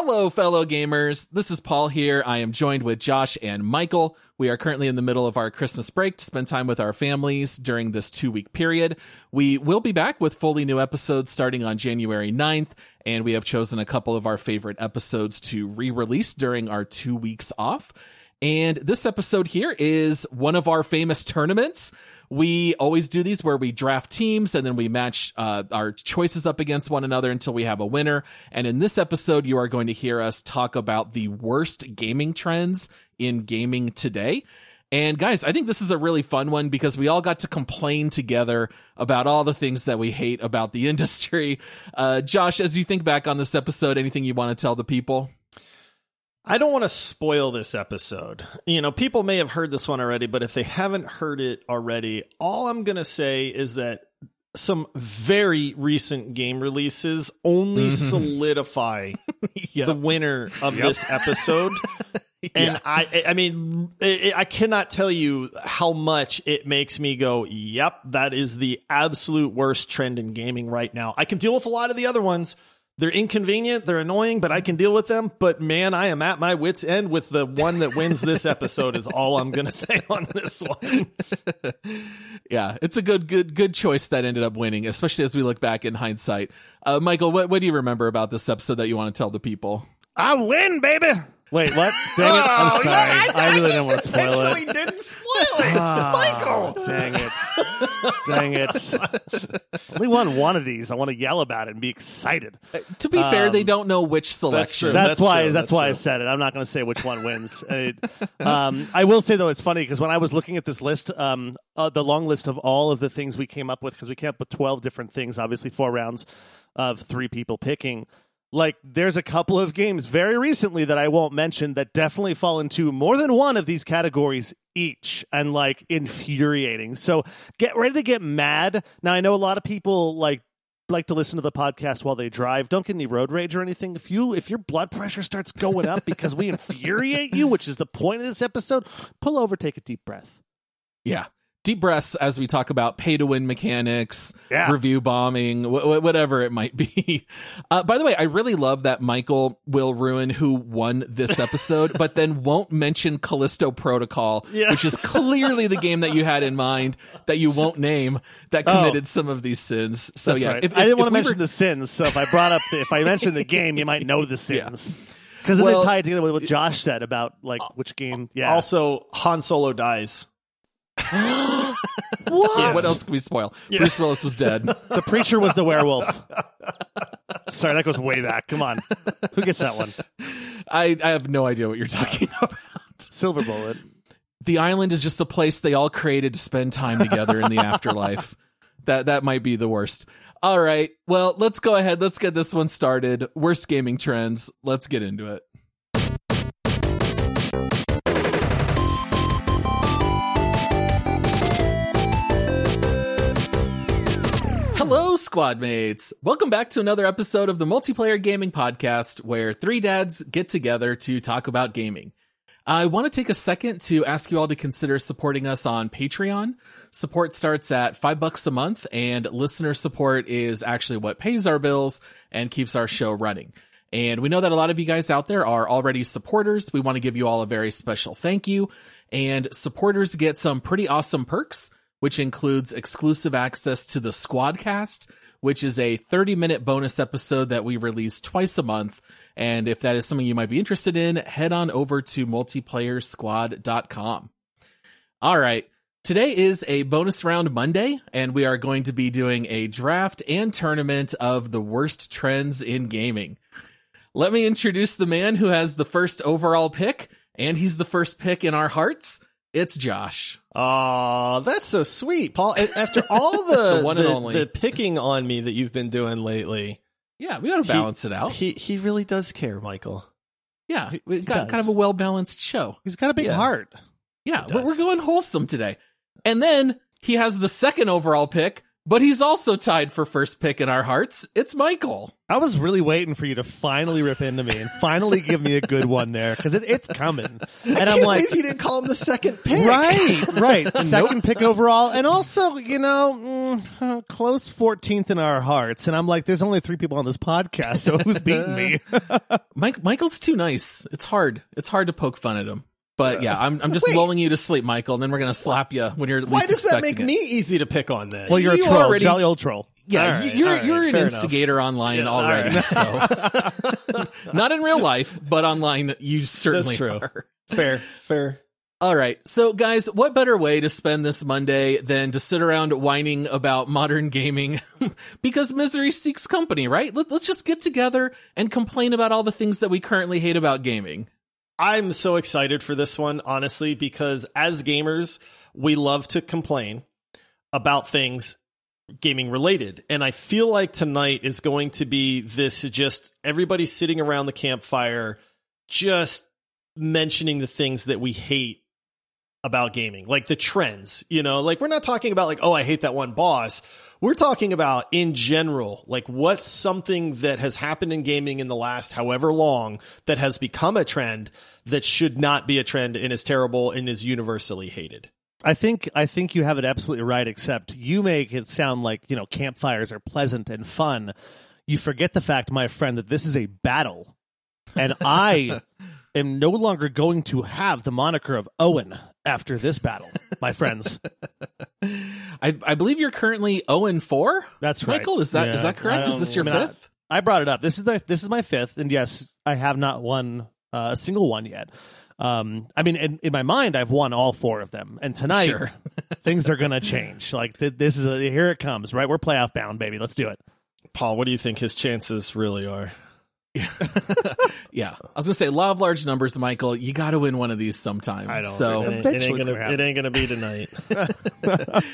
Hello, fellow gamers. This is Paul here. I am joined with Josh and Michael. We are currently in the middle of our Christmas break to spend time with our families during this two week period. We will be back with fully new episodes starting on January 9th, and we have chosen a couple of our favorite episodes to re release during our two weeks off. And this episode here is one of our famous tournaments. We always do these where we draft teams and then we match uh, our choices up against one another until we have a winner. And in this episode, you are going to hear us talk about the worst gaming trends in gaming today. And guys, I think this is a really fun one because we all got to complain together about all the things that we hate about the industry. Uh, Josh, as you think back on this episode, anything you want to tell the people? I don't want to spoil this episode. You know, people may have heard this one already, but if they haven't heard it already, all I'm going to say is that some very recent game releases only mm-hmm. solidify yep. the winner of yep. this episode. and yeah. I, I mean, I cannot tell you how much it makes me go, yep, that is the absolute worst trend in gaming right now. I can deal with a lot of the other ones, they're inconvenient, they're annoying, but I can deal with them. But man, I am at my wits' end with the one that wins this episode. is all I'm going to say on this one. yeah, it's a good, good, good choice that ended up winning, especially as we look back in hindsight. Uh, Michael, what, what do you remember about this episode that you want to tell the people? I win, baby. Wait, what? Dang it! I'm oh, sorry. I, I, I really didn't want to spoil it. didn't spoil it, oh, Michael. Dang it! dang it! Only won one of these. I want to yell about it and be excited. Uh, to be um, fair, they um, don't know which selection. That's, that's, that's why. True. That's, why true. I said it. I'm not going to say which one wins. it, um, I will say though, it's funny because when I was looking at this list, um, uh, the long list of all of the things we came up with, because we came up with 12 different things, obviously four rounds of three people picking like there's a couple of games very recently that I won't mention that definitely fall into more than one of these categories each and like infuriating. So get ready to get mad. Now I know a lot of people like like to listen to the podcast while they drive. Don't get any road rage or anything. If you if your blood pressure starts going up because we infuriate you, which is the point of this episode, pull over, take a deep breath. Yeah deep breaths as we talk about pay to win mechanics, yeah. review bombing, wh- whatever it might be. Uh, by the way, I really love that Michael will ruin who won this episode, but then won't mention Callisto Protocol, yeah. which is clearly the game that you had in mind that you won't name that oh. committed oh, some of these sins. So yeah, right. if, if, I didn't want to mention were... the sins. So if I brought up, the, if I mentioned the game, you might know the sins. Yeah because then well, they tie it together with what Josh said about like which game. Yeah. Also, Han Solo dies. what? Yeah, what else can we spoil? Yeah. Bruce Willis was dead. the preacher was the werewolf. Sorry, that goes way back. Come on, who gets that one? I I have no idea what you're talking about. Silver bullet. The island is just a place they all created to spend time together in the afterlife. That that might be the worst. All right. Well, let's go ahead. Let's get this one started. Worst gaming trends. Let's get into it. Squad mates. Welcome back to another episode of the Multiplayer Gaming Podcast, where three dads get together to talk about gaming. I want to take a second to ask you all to consider supporting us on Patreon. Support starts at five bucks a month, and listener support is actually what pays our bills and keeps our show running. And we know that a lot of you guys out there are already supporters. We want to give you all a very special thank you. And supporters get some pretty awesome perks which includes exclusive access to the Squadcast, which is a 30 minute bonus episode that we release twice a month. And if that is something you might be interested in, head on over to multiplayersquad.com. All right. Today is a bonus round Monday, and we are going to be doing a draft and tournament of the worst trends in gaming. Let me introduce the man who has the first overall pick, and he's the first pick in our hearts. It's Josh. Oh, that's so sweet, Paul. After all the, the one and the, only the picking on me that you've been doing lately, yeah, we got to balance he, it out. He he really does care, Michael. Yeah, we got kind of a well balanced show. He's got a big yeah. heart. Yeah, we're, we're going wholesome today. And then he has the second overall pick, but he's also tied for first pick in our hearts. It's Michael. I was really waiting for you to finally rip into me and finally give me a good one there because it, it's coming. And I'm Can't like, believe you didn't call him the second pick. right, right, second pick overall, and also you know mm, close 14th in our hearts. And I'm like, there's only three people on this podcast, so who's beating me? Mike Michael's too nice. It's hard. It's hard to poke fun at him. But yeah, I'm I'm just Wait. lulling you to sleep, Michael, and then we're gonna slap you when you're. Why least does that make it. me easy to pick on then? well, you're You a troll, already- jolly old troll. Yeah, you- right, you're all right, you're an fair enough. instigator online Yeah, already. right. So not in real life, but online you certainly That's true. are. fair, fair. All right. So guys, what better way to spend this Monday than to sit around whining about modern gaming because misery seeks company, right? Let, let's just get together and complain about all the things that we currently hate about gaming. I'm so excited for this one, honestly, because as gamers, we love to complain about things gaming related. And I feel like tonight is going to be this just everybody sitting around the campfire, just mentioning the things that we hate about gaming, like the trends, you know, like we're not talking about like, oh, I hate that one boss. We're talking about in general, like what's something that has happened in gaming in the last however long that has become a trend that should not be a trend and is terrible and is universally hated. I think I think you have it absolutely right. Except you make it sound like you know campfires are pleasant and fun. You forget the fact, my friend, that this is a battle, and I am no longer going to have the moniker of Owen after this battle, my friends. I, I believe you're currently 0 and 4. That's right. Michael, is that is Yeah. that correct? Is this your I mean, fifth? I brought it up. This is the this is my fifth, and yes, I have not won uh, a single one yet. Um, I mean, in, in my mind, I've won all four of them, and tonight Sure. things are gonna change. Like th- this is a here it comes. Right, we're playoff bound, baby. Let's do it. Paul, what do you think his chances really are? Yeah. I was going to say law of large numbers, Michael. You got to win one of these sometime. I don't So really- Eventually it's gonna happen. ain't gonna be tonight.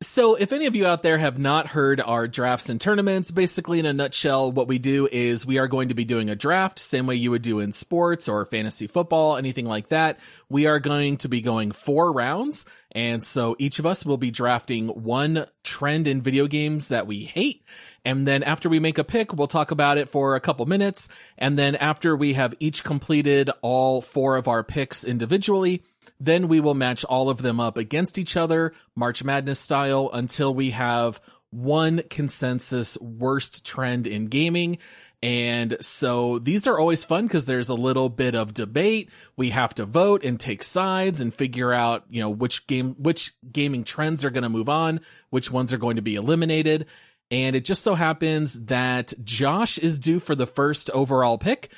So, if any of you out there have not heard our drafts and tournaments, basically in a nutshell, what we do is we are going to be doing a draft, same way you would do in sports or fantasy football, anything like that. We are going to be going four rounds. And so each of us will be drafting one trend in video games that we hate. And then after we make a pick, we'll talk about it for a couple minutes. And then after we have each completed all four of our picks individually, then we will match all of them up against each other, March Madness style, until we have one consensus worst trend in gaming. And so these are always fun because there's a little bit of debate. We have to vote and take sides and figure out, you know, which game, which gaming trends are going to move on, which ones are going to be eliminated. And it just so happens that Josh is due for the first overall pick.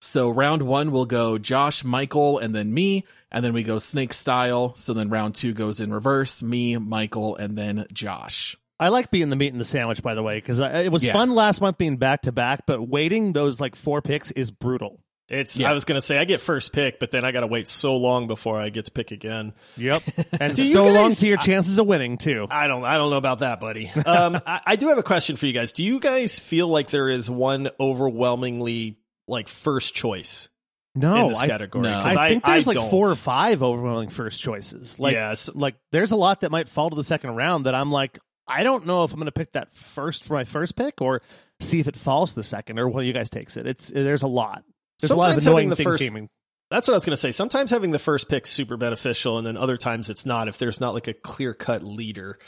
So round one will go Josh, Michael, and then me, and then we go snake style. So then round two goes in reverse: me, Michael, and then Josh. I like being the meat in the sandwich, by the way, because it was Yeah. fun last month being back to back, but waiting those like four picks is brutal. It's Yeah. I was gonna say I get first pick, but then I gotta wait so long before I get to pick again. Yep, and so long to your chances of winning too. I don't I don't know about that, buddy. Um I, I do have a question for you guys. Do you guys feel like there is one overwhelmingly like first choice No, in this I, category? No. 'Cause I think there's like don't. four or five overwhelming first choices. Like, Yes. like there's a lot that might fall to the second round that I'm like, I don't know if I'm going to pick that first for my first pick or see if it falls to the second or one of you guys takes it. It's there's a lot. There's a lot Sometimes of annoying having the things first- gaming. That's what I was gonna say. Sometimes having the first pick super beneficial, and then other times it's not if there's not like a clear cut leader.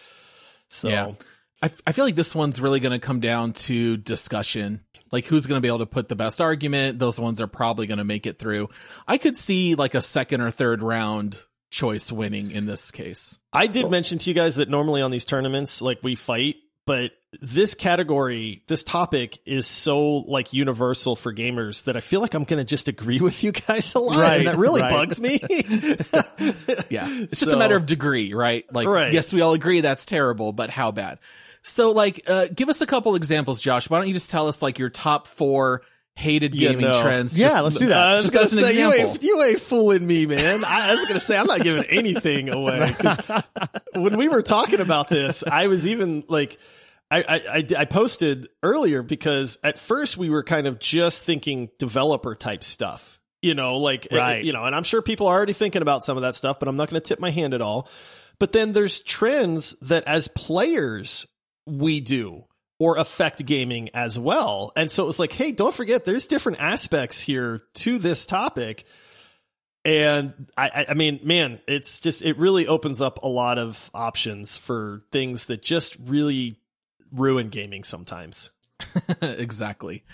So Yeah. I, I feel like this one's really going to come down to discussion. Like who's going to be able to put the best argument? Those ones are probably going to make it through. I could see like a second or third round choice winning in this case. I did mention to you guys that normally on these tournaments, like we fight, but this category, this topic is so like universal for gamers that I feel like I'm going to just agree with you guys a lot. Right, and that really right. bugs me. Yeah. It's just So- a matter of degree, right? Like, Right. yes, we all agree that's terrible, but how bad? So, like, uh, give us a couple examples, Josh. Why don't you just tell us, like, your top four hated Yeah, gaming no. trends? Yeah, Just- let's do that. I was Just gonna as an say you example. ain't, you ain't fooling me, man. I, I was gonna say I'm not giving anything away. when we were talking about this, I was even like, I, I, I, I posted earlier because at first we were kind of just thinking developer type stuff, you know, like eh, Right. you know, and I'm sure people are already thinking about some of that stuff, but I'm not going to tip my hand at all. But then there's trends that as players we do or affect gaming as well. And so it was like, hey, don't forget there's different aspects here to this topic. And I, I mean, man, it's just, it really opens up a lot of options for things that just really ruin gaming sometimes. exactly.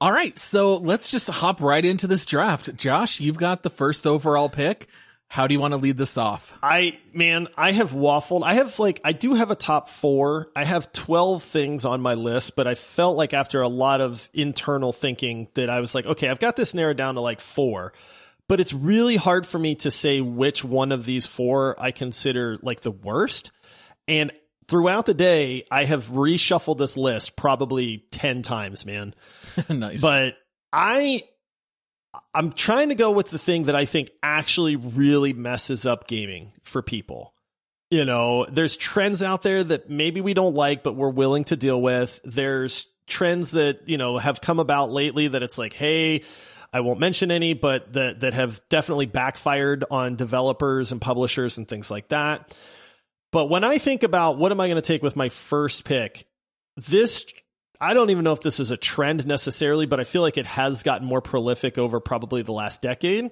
All right. So let's just hop right into this draft. Josh, you've got the first overall pick. How do you want to lead this off? I man, I have waffled. I have like I do have a top 4. I have 12 things on my list, but I felt like after a lot of internal thinking that I was like, okay, I've got this narrowed down to like 4. But it's really hard for me to say which one of these 4 I consider like the worst. And throughout the day, I have reshuffled this list probably 10 times, man. nice. But I I'm trying to go with the thing that I think actually really messes up gaming for people. You know, there's trends out there that maybe we don't like, but we're willing to deal with. There's trends that, you know, have come about lately that it's like, hey, I won't mention any, but that that have definitely backfired on developers and publishers and things like that. But when I think about what am I going to take with my first pick, this I don't even know if this is a trend necessarily, but I feel like it has gotten more prolific over probably the last decade.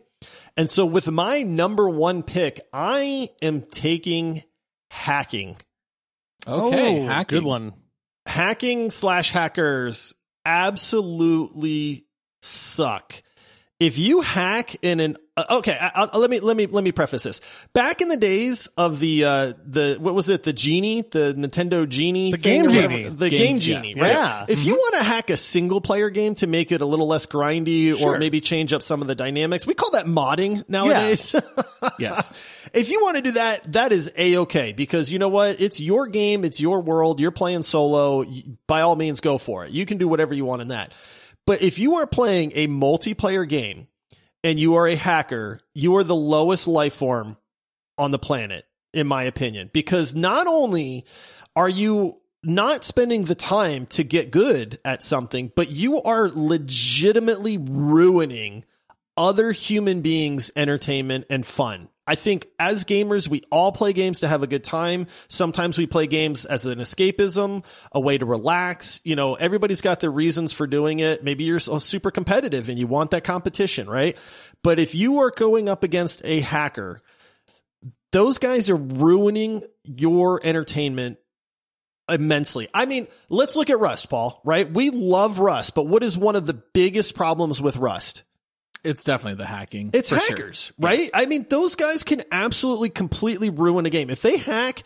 And so with my number one pick, I am taking hacking. Okay, Oh, hacking. good one. Hacking slash hackers absolutely suck. If you hack in an uh, okay, I, I, let me let me let me preface this. Back in the days of the uh the what was it the genie the Nintendo genie The Game or whatever? Genie. the Game- game, yeah. genie right? Yeah. If you want to hack a single player game to make it a little less grindy Sure. or maybe change up some of the dynamics, we call that modding nowadays. Yes. if you want to do that, that is a okay because you know what? It's your game, it's your world. You're playing solo. By all means, go for it. You can do whatever you want in that. But if you are playing a multiplayer game and you are a hacker, you are the lowest life form on the planet, in my opinion, because not only are you not spending the time to get good at something, but you are legitimately ruining other human beings' entertainment and fun. I think as gamers, we all play games to have a good time. Sometimes we play games as an escapism, a way to relax. You know, everybody's got their reasons for doing it. Maybe you're super competitive and you want that competition, right? But if you are going up against a hacker, those guys are ruining your entertainment immensely. I mean, let's look at Rust, Paul, right? We love Rust, but what is one of the biggest problems with Rust? It's definitely the hacking. It's for sure. hackers, right? I mean, those guys can absolutely completely ruin a game. If they hack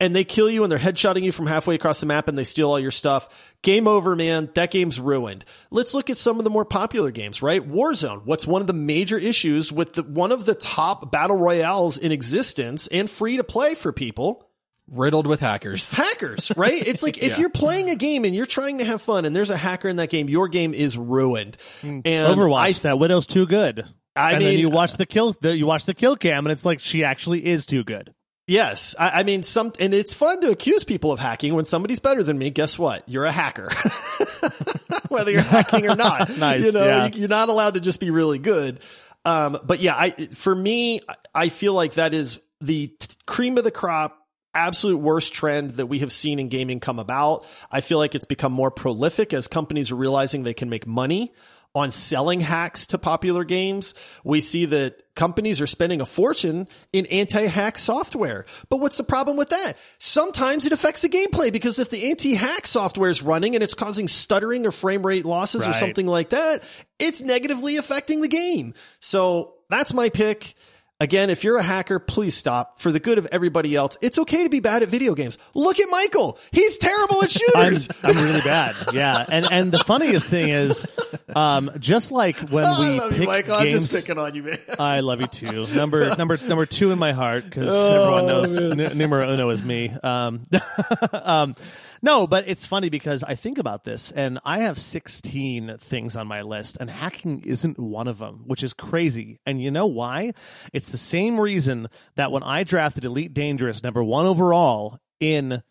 and they kill you and they're headshotting you from halfway across the map and they steal all your stuff, game over, man. That game's ruined. Let's look at some of the more popular games, right? Warzone. What's one of the major issues with the, one of the top battle royales in existence and free to play for people? Riddled with hackers. hackers, right? It's like if Yeah. you're playing a game and you're trying to have fun and there's a hacker in that game, your game is ruined. And Overwatch. that widow's too good. I and then mean- you watch the kill. The, you watch the kill cam, and it's like she actually is too good. Yes, I, I mean some, and it's fun to accuse people of hacking when somebody's better than me. Guess what? You're a hacker, whether you're hacking or not. Nice, you know, yeah. you- you're not allowed to just be really good. Um, but yeah, I for me, I feel like that is the t- cream of the crop. Absolute worst trend that we have seen in gaming come about. I feel like it's become more prolific as companies are realizing they can make money on selling hacks to popular games. We see that companies are spending a fortune in anti-hack software. But what's the problem with that? Sometimes it affects the gameplay because if the anti-hack software is running and it's causing stuttering or frame rate losses or something like that, it's negatively affecting the game. So that's my pick. Again, if you're a hacker, please stop for the good of everybody else. It's okay to be bad at video games. Look at Michael. He's terrible at I'm, shooters. I'm really bad. Yeah, and and the funniest thing is, um, just like when we I love pick you, Michael. I'm games, just picking on you, man. I love you too. Number number number two in my heart because Oh, everyone knows n- numero uno is me. Um, um, no, but it's funny because I think about this and I have 16 things on my list and hacking isn't one of them, which is crazy. And you know why? It's the same reason that when I drafted Elite Dangerous number one overall in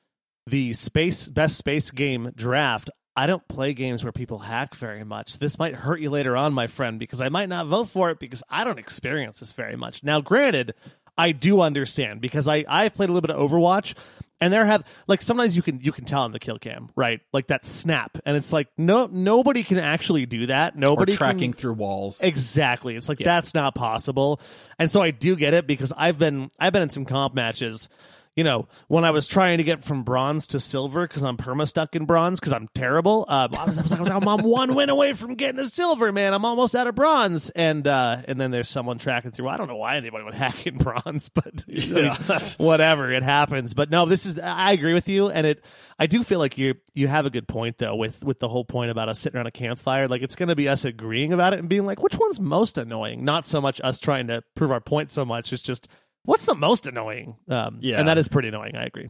the space best space game draft, I don't play games where people hack very much. This might hurt you later on, my friend, because I might not vote for it because I don't experience this very much. Now, granted, I do understand because I I've played a little bit of Overwatch And there have like sometimes you can you can tell on the kill cam, right? Like that snap, and it's like no nobody can actually do that. Or Nobody tracking can, through walls. Exactly. It's like Yeah. that's not possible. And so I do get it because I've been I've been in some comp matches. You know, when I was trying to get from bronze to silver because I'm perma stuck in bronze because I'm terrible. Um, I was, I was like, I'm, I'm one win away from getting a silver, man. I'm almost out of bronze, and uh, and then there's someone tracking through. I don't know why anybody would hack in bronze, but Yeah, whatever it happens. But no, this is I agree with you, and it I do feel like you you have a good point though with with the whole point about us sitting around a campfire. Like it's going to be us agreeing about it and being like, which one's most annoying? Not so much us trying to prove our point so much. It's just what's the most annoying. Um, Yeah. and that is pretty annoying. I agree.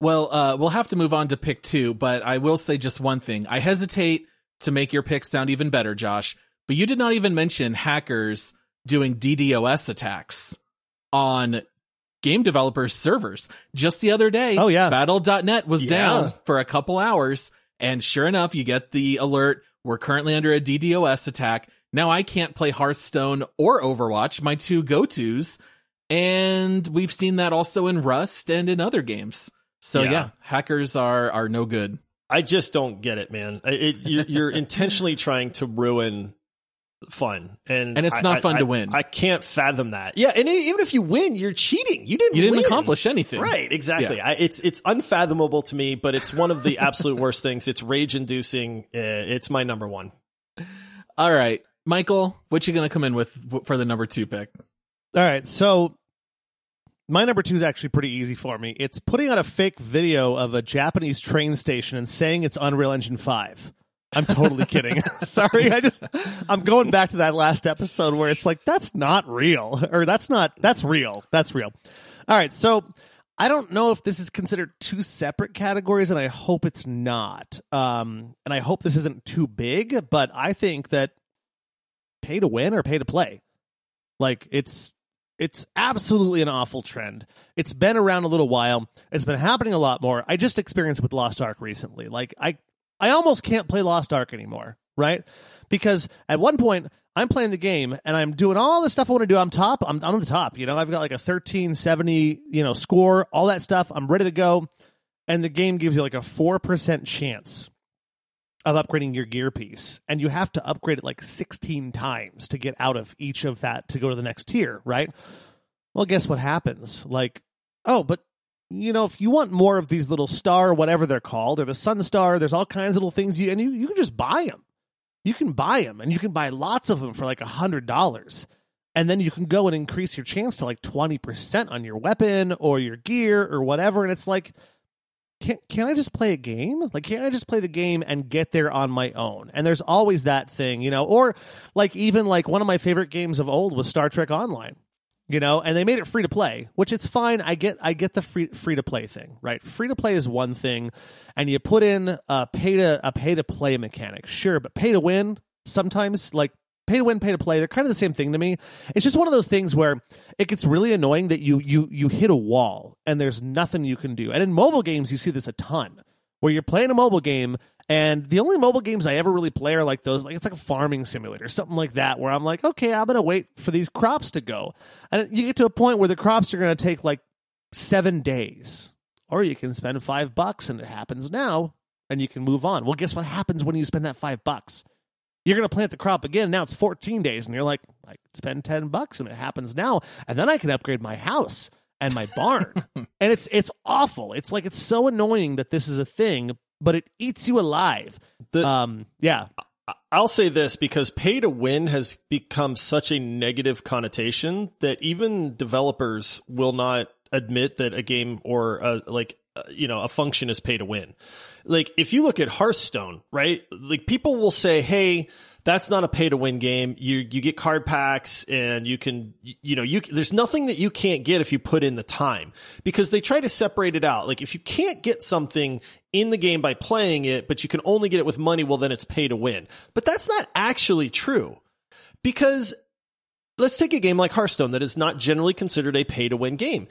Well, uh, we'll have to move on to pick two, but I will say just one thing. I hesitate to make your pick sound even better, Josh, but you did not even mention hackers doing DDoS attacks on game developers' servers. Just the other day, Oh, yeah. Battle.net was Yeah. down for a couple hours, and sure enough, you get the alert. We're currently under a DDoS attack. Now I can't play Hearthstone or Overwatch, my two go-tos, and we've seen that also in Rust and in other games. So Yeah. yeah, hackers are are no good. I just don't get it, man. It, you're, you're intentionally trying to ruin fun, and And it's not I- fun I- to win. I can't fathom that. Yeah, and even if you win, you're cheating. You didn't. You didn't win. accomplish anything. Right, exactly. I, it's it's unfathomable to me, but it's one of the absolute worst things. It's rage inducing. Uh, it's my number one. All right, Michael, what you gonna come in with for the number two pick? All right, so my number two is actually pretty easy for me. It's putting out a fake video of a Japanese train station and saying it's Unreal Engine Five. I'm totally kidding. Sorry, I just I'm going back to that last episode where it's like that's not real or that's not that's real. That's real. All right, so I don't know if this is considered two separate categories, and I hope it's not. Um, and I hope this isn't too big, but I think that pay to win or pay to play, like it's it's absolutely an awful trend. It's been around a little while. It's been happening a lot more. I just experienced it with Lost Ark recently. Like I I almost can't play Lost Ark anymore, right? Because at one point I'm playing the game and I'm doing all the stuff I want to do. I'm top. I'm I'm on the top. You know, I've got like a 1370, you know, score, all that stuff. I'm ready to go. And the game gives you like a 4% chance of upgrading your gear piece. And you have to upgrade it like 16 times to get out of each of that to go to the next tier, right? Well, guess what happens? Like, oh, but you know, if you want more of these little star, whatever they're called, or the sun star, there's all kinds of little things you and you, you can just buy them. You can buy them, and you can buy lots of them for like a hundred dollars, and then you can go and increase your chance to like twenty percent on your weapon or your gear or whatever. And it's like, can can I just play a game? Like, can't I just play the game and get there on my own? And there's always that thing, you know, or like even like one of my favorite games of old was Star Trek Online you know and they made it free to play which it's fine. I get i get the free free to play thing right? Free to play is one thing and you put in a pay to a pay to play mechanic. Sure but pay to win sometimes like pay to win pay to play they're kind of the same thing to me. It's just one of those things where it gets really annoying that you you you hit a wall and there's nothing you can do. And in mobile games you see this a ton where you're playing a mobile game and the only mobile games I ever really play are like those, like it's like a farming simulator, something like that, where I'm like, okay, I'm gonna wait for these crops to go, and you get to a point where the crops are gonna take like seven days, or you can spend five bucks and it happens now, and you can move on. Well, guess what happens when you spend that five bucks? You're gonna plant the crop again. Now it's 14 days, and you're like, I spend 10 bucks, and it happens now, and then I can upgrade my house and my barn, and it's it's awful. It's like it's so annoying that this is a thing, but it eats you alive. The- um, yeah, I'll say this because pay to win has become such a negative connotation that even developers will not admit that a game or a, like uh, you know a function is pay to win. Like if you look at Hearthstone, right? Like people will say, "Hey, that's not a pay to win game. You you get card packs and you can you know you there's nothing that you can't get if you put in the time because they try to separate it out. Like if you can't get something in the game by playing it, but you can only get it with money, well then it's pay to win. But that's not actually true because let's take a game like Hearthstone that is not generally considered a pay to win game.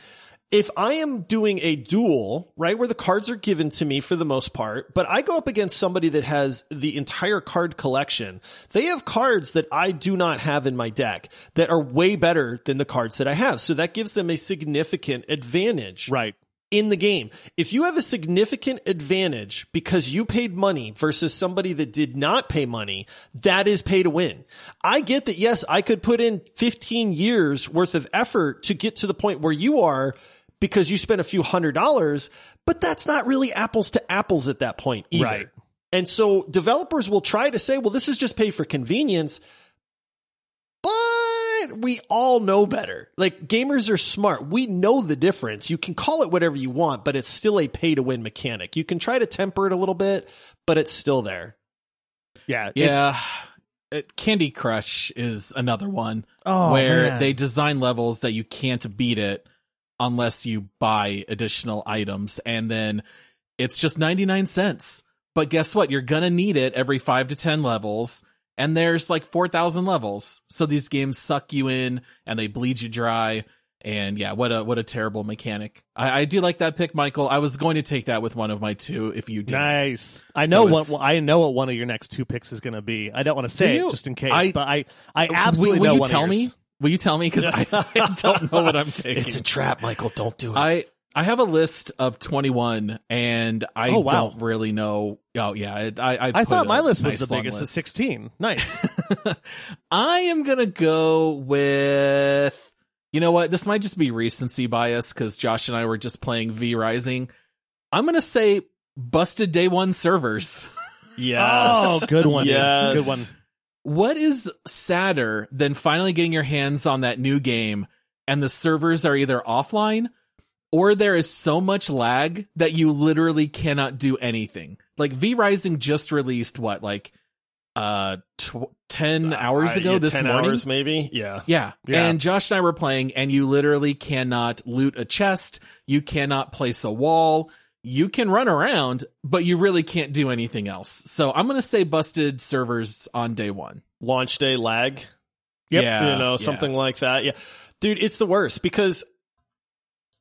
If I am doing a duel, right, where the cards are given to me for the most part, but I go up against somebody that has the entire card collection, they have cards that I do not have in my deck that are way better than the cards that I have. So that gives them a significant advantage right. in the game. If you have a significant advantage because you paid money versus somebody that did not pay money, that is pay to win. I get that. Yes, I could put in 15 years worth of effort to get to the point where you are because you spent a few hundred dollars, but that's not really apples to apples at that point either. Right. And so developers will try to say, well, this is just pay for convenience. But we all know better. Like gamers are smart. We know the difference. You can call it whatever you want, but it's still a pay to win mechanic. You can try to temper it a little bit, but it's still there. Yeah. it's- Yeah. It- Candy Crush is another one Oh, where man. they design levels that you can't beat it unless you buy additional items and then it's just 99 cents. But guess what? You're going to need it every 5 to 10 levels and there's like 4,000 levels. So these games suck you in and they bleed you dry. And yeah, what a what a terrible mechanic. I, I do like that pick, Michael. I was going to take that with one of my two if you did. Nice. I So know what it's- I know what one of your next two picks is going to be. I don't want to say it just in case, I- but I I absolutely will, will know you tell me? yours. Will you tell me? Because I, I don't know what I'm taking. It's a trap, Michael. Don't do it. I I have a list of 21, and I Oh, wow. don't really know. Oh yeah, I I, I, I put thought my a list was the biggest at list. 16. Nice. I am gonna go with. You know what? This might just be recency bias because Josh and I were just playing V Rising. I'm gonna say busted day one servers. Oh, yes. Oh, good one. dude. Yes. Good one. What is sadder than finally getting your hands on that new game and the servers are either offline or there is so much lag that you literally cannot do anything? Like V Rising just released what, like uh tw- 10 hours Uh, ago yeah, this 10 morning? hours maybe. Yeah. Yeah. Yeah. And Josh and I were playing, and you literally cannot loot a chest. You cannot place a wall. You can run around, but you really can't do anything else. So I'm going to say busted servers on day one. Launch day lag. Yep. Yeah. you know, yeah. something like that. Yeah. Dude, it's the worst because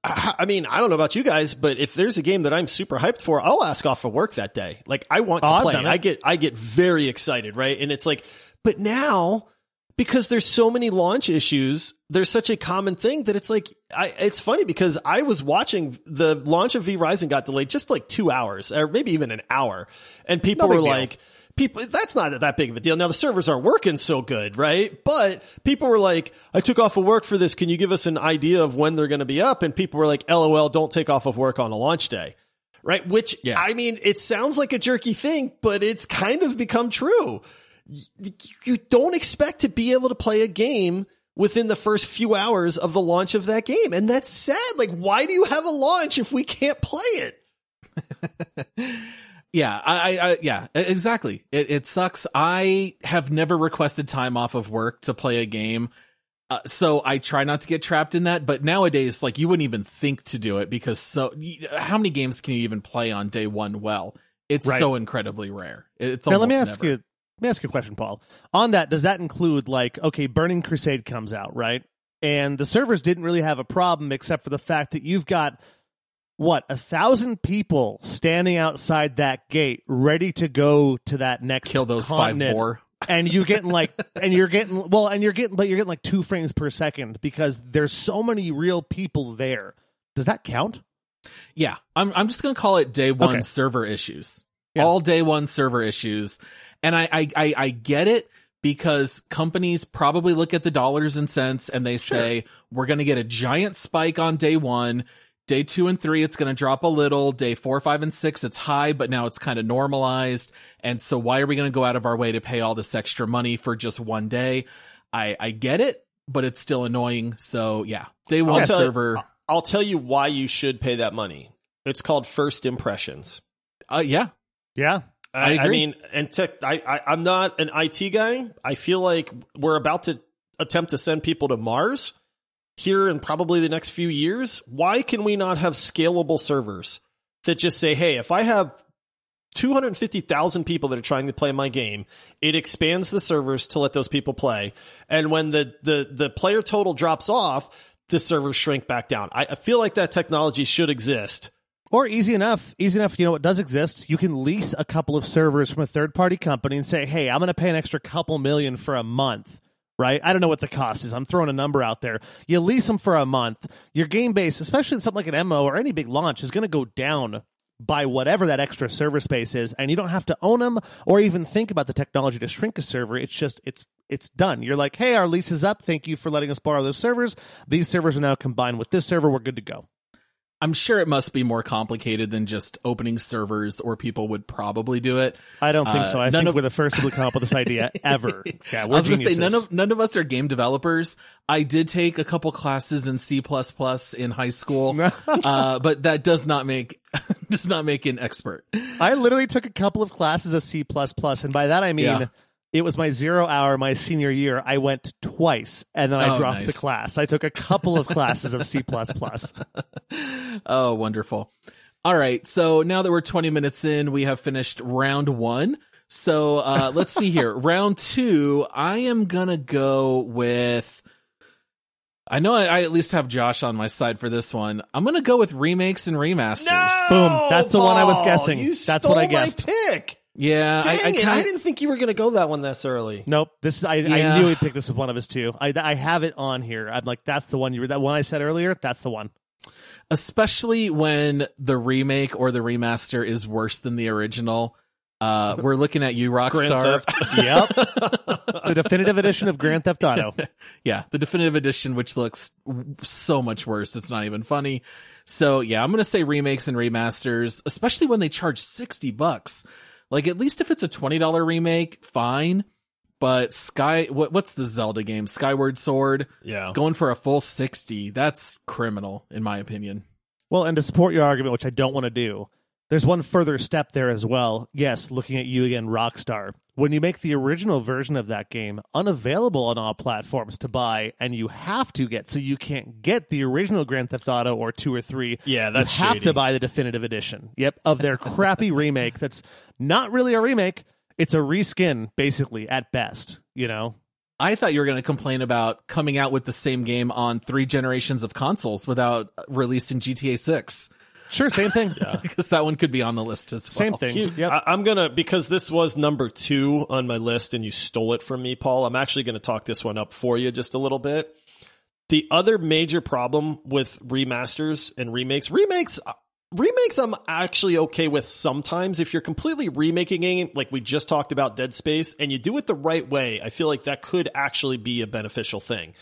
I I mean, I don't know about you guys, but if there's a game that I'm super hyped for, I'll ask off of work that day. Like I want to Oh, play. I get I get very excited, right? And it's like, but now because there's so many launch issues, there's such a common thing that it's like I it's funny because I was watching the launch of V Rising got delayed just like 2 hours or maybe even an hour. And people No were deal. like people that's not that big of a deal. Now the servers aren't working so good right? But people were like i took off of work for this. Can you give us an idea of when they're going to be up? And people were like lol don't take off of work on a launch day. Right? Which Yeah. i mean it sounds like a jerky thing but it's kind of become true you don't expect to be able to play a game within the first few hours of the launch of that game and that's sad like why do you have a launch if we can't play it Yeah, I, I, I yeah, exactly. It, it sucks. I have never requested time off of work to play a game. Uh, so I try not to get trapped in that, but nowadays, like you wouldn't even think to do it because so how many games can you even play on day one? Well, it's Right. so incredibly rare. It's Now, let me ask never. you. Let me ask you a question, Paul. On that, does that include like okay, Burning Crusade comes out right, and the servers didn't really have a problem except for the fact that you've got what a thousand people standing outside that gate, ready to go to that next kill those continent, five more. and you're getting like, and you're getting well, and you're getting, but you're getting like two frames per second because there's so many real people there. Does that count? Yeah, I'm I'm just gonna call it day one Okay. server issues. Yeah. All day one server issues, and I, I I I get it because companies probably look at the dollars and cents and they say we're gonna get a giant spike on day one. Day two and three, it's going to drop a little. Day four, five, and six, it's high, but now it's kind of normalized. And so, why are we going to go out of our way to pay all this extra money for just one day? I I get it, but it's still annoying. So yeah, day one tell- server. I'll tell you why you should pay that money. It's called first impressions. Uh, yeah, Yeah, I agree. mean, and tech, I, I, I'm not an IT guy. I feel like we're about to attempt to send people to Mars here in probably the next few years. Why can we not have scalable servers that just say, hey, if I have 250,000 people that are trying to play my game, it expands the servers to let those people play. And when the, the, the player total drops off, the servers shrink back down. I, I feel like that technology should exist. Or easy enough, easy enough, you know what does exist? You can lease a couple of servers from a third party company and say, hey, I'm going to pay an extra couple million for a month, right? I don't know what the cost is. I'm throwing a number out there. You lease them for a month. Your game base, especially in something like an MO or any big launch, is going to go down by whatever that extra server space is and you don't have to own them or even think about the technology to shrink a server it's just it's it's done you're like hey our lease is up thank you for letting us borrow those servers these servers are now combined with this server we're good to go I'm sure it must be more complicated than just opening servers, or people would probably do it. i don't think Uh, so i think of- we're the first people to come up with this idea ever yeah I was going to say none of none of us are game developers. I did take a couple classes in C in high school, uh, but that does not make does not make an expert. I literally took a couple of classes of C and by that I mean Yeah. It was my zero hour my senior year. I went twice and then I Oh, dropped the class. I took a couple of classes of C Oh, wonderful. All right. So now that we're 20 minutes in, we have finished round one. So uh, let's see here. round two, I am going to go with. I know I, I at least have Josh on my side for this one. I'm going to go with remakes and remasters. Boom. That's the one I was guessing. You That's stole what I my guessed. pick. Yeah. Dang I, I, it! kinda- I didn't think you were going to go that one this early. Nope. This is I, Yeah. I knew he'd pick this as one of his two. I I have it on here. I'm like, that's the one you were that one I said earlier, that's the one. especially when the remake or the remaster is worse than the original. Uh, we're looking at you, Grand Rockstar. Yep. the definitive edition of Grand Theft Auto. Yeah, the definitive edition, which looks so much worse. It's not even funny. So yeah, I'm gonna say remakes and remasters, especially when they charge sixty bucks. Like at least if it's a twenty dollar remake, fine. But Sky, what what's the Zelda game? Skyward Sword Yeah. going for a full sixty. That's criminal, in my opinion. Well, and to support your argument, which I don't want to do, there's one further step there as well. Yes, looking at you again, Rockstar. When you make the original version of that game unavailable on all platforms to buy, and you have to get, so you can't get the original Grand Theft Auto or two or three. Yeah, that's you have shady. to buy the definitive edition. Yep, of their crappy remake. That's not really a remake. It's a reskin, basically, at best. You know, I thought you were gonna complain about coming out with the same game on three generations of consoles without releasing GTA Six, sure, same thing. because that one could be on the list as well. Same thing. Huge. Yep. I, I'm gonna because this was number two on my list, and you stole it from me, Paul. I'm actually gonna talk this one up for you just a little bit. The other major problem with remasters and remakes, remakes, uh, remakes, I'm actually okay with sometimes. If you're completely remaking it, like we just talked about Dead Space, and you do it the right way, I feel like that could actually be a beneficial thing.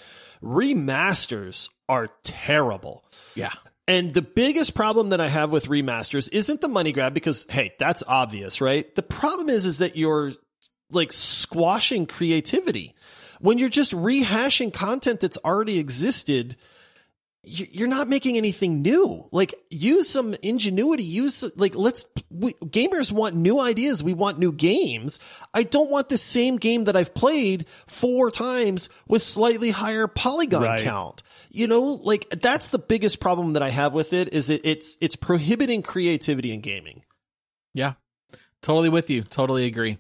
Remasters are terrible. Yeah. And the biggest problem that I have with remasters isn't the money grab because hey, that's obvious, right? The problem is is that you're like squashing creativity. When you're just rehashing content that's already existed, you're not making anything new. Like use some ingenuity, use like let's we, gamers want new ideas, we want new games. I don't want the same game that I've played four times with slightly higher polygon Right. count. You know, like that's the biggest problem that I have with it is it, it's it's prohibiting creativity in gaming. Yeah. Totally with you. Totally agree.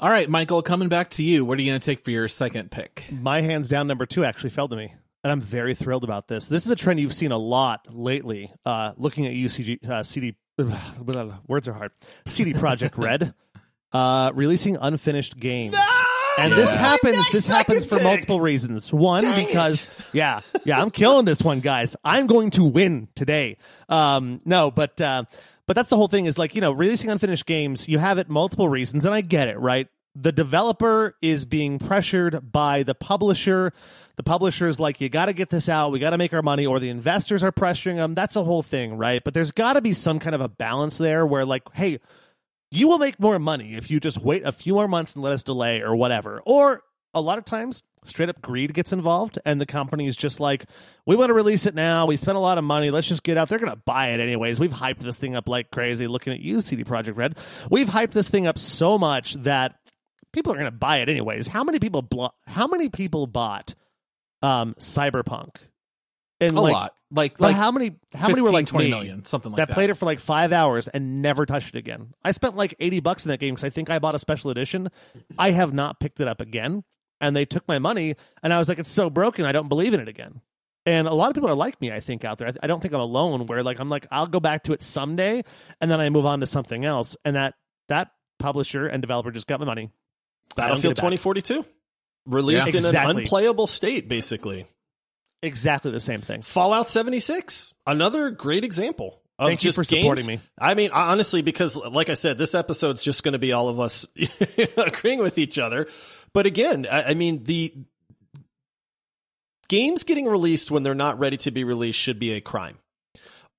All right, Michael, coming back to you. What are you going to take for your second pick? my hands down number two actually fell to me and i'm very thrilled about this. This is a trend you've seen a lot lately uh, looking at ucg uh, cd words are hard. CD Projekt Red uh, releasing unfinished games. And this Yeah. happens this happens for pick. multiple reasons. One Dang because yeah yeah i'm killing this one guys. I'm going to win today. Um, no but uh, but that's the whole thing is like you know releasing unfinished games you have it multiple reasons and i get it right the developer is being pressured by the publisher the publisher is like you got to get this out we got to make our money or the investors are pressuring them that's a whole thing right but there's got to be some kind of a balance there where like hey you will make more money if you just wait a few more months and let us delay or whatever. Or a lot of times, straight up greed gets involved, and the company is just like, we want to release it now. We spent a lot of money. Let's just get out. They're going to buy it anyways. We've hyped this thing up like crazy. Looking at you, CD Projekt Red. We've hyped this thing up so much that people are going to buy it anyways. How many people? Blo- how many people bought um, Cyberpunk? And A like, lot. Like, But like how many? How many were like 20 me? million, something like that, that. played it for like five hours and never touched it again. I spent like eighty bucks in that game because I think I bought a special edition. I have not picked it up again, and they took my money, and I was like, "It's so broken, I don't believe in it again." And a lot of people are like me, I think, out there. I, I don't think I'm alone. Where like I'm like, I'll go back to it someday, and then I move on to something else. And that that publisher and developer just got my money. I don't get Battlefield 2042. released Yeah. in an unplayable state, basically. Exactly the same thing. Fallout 76, another great example. Of Thank you just for games. supporting me. I mean, honestly, because like I said, this episode's just going to be all of us agreeing with each other. But again, I, I mean, the games getting released when they're not ready to be released should be a crime.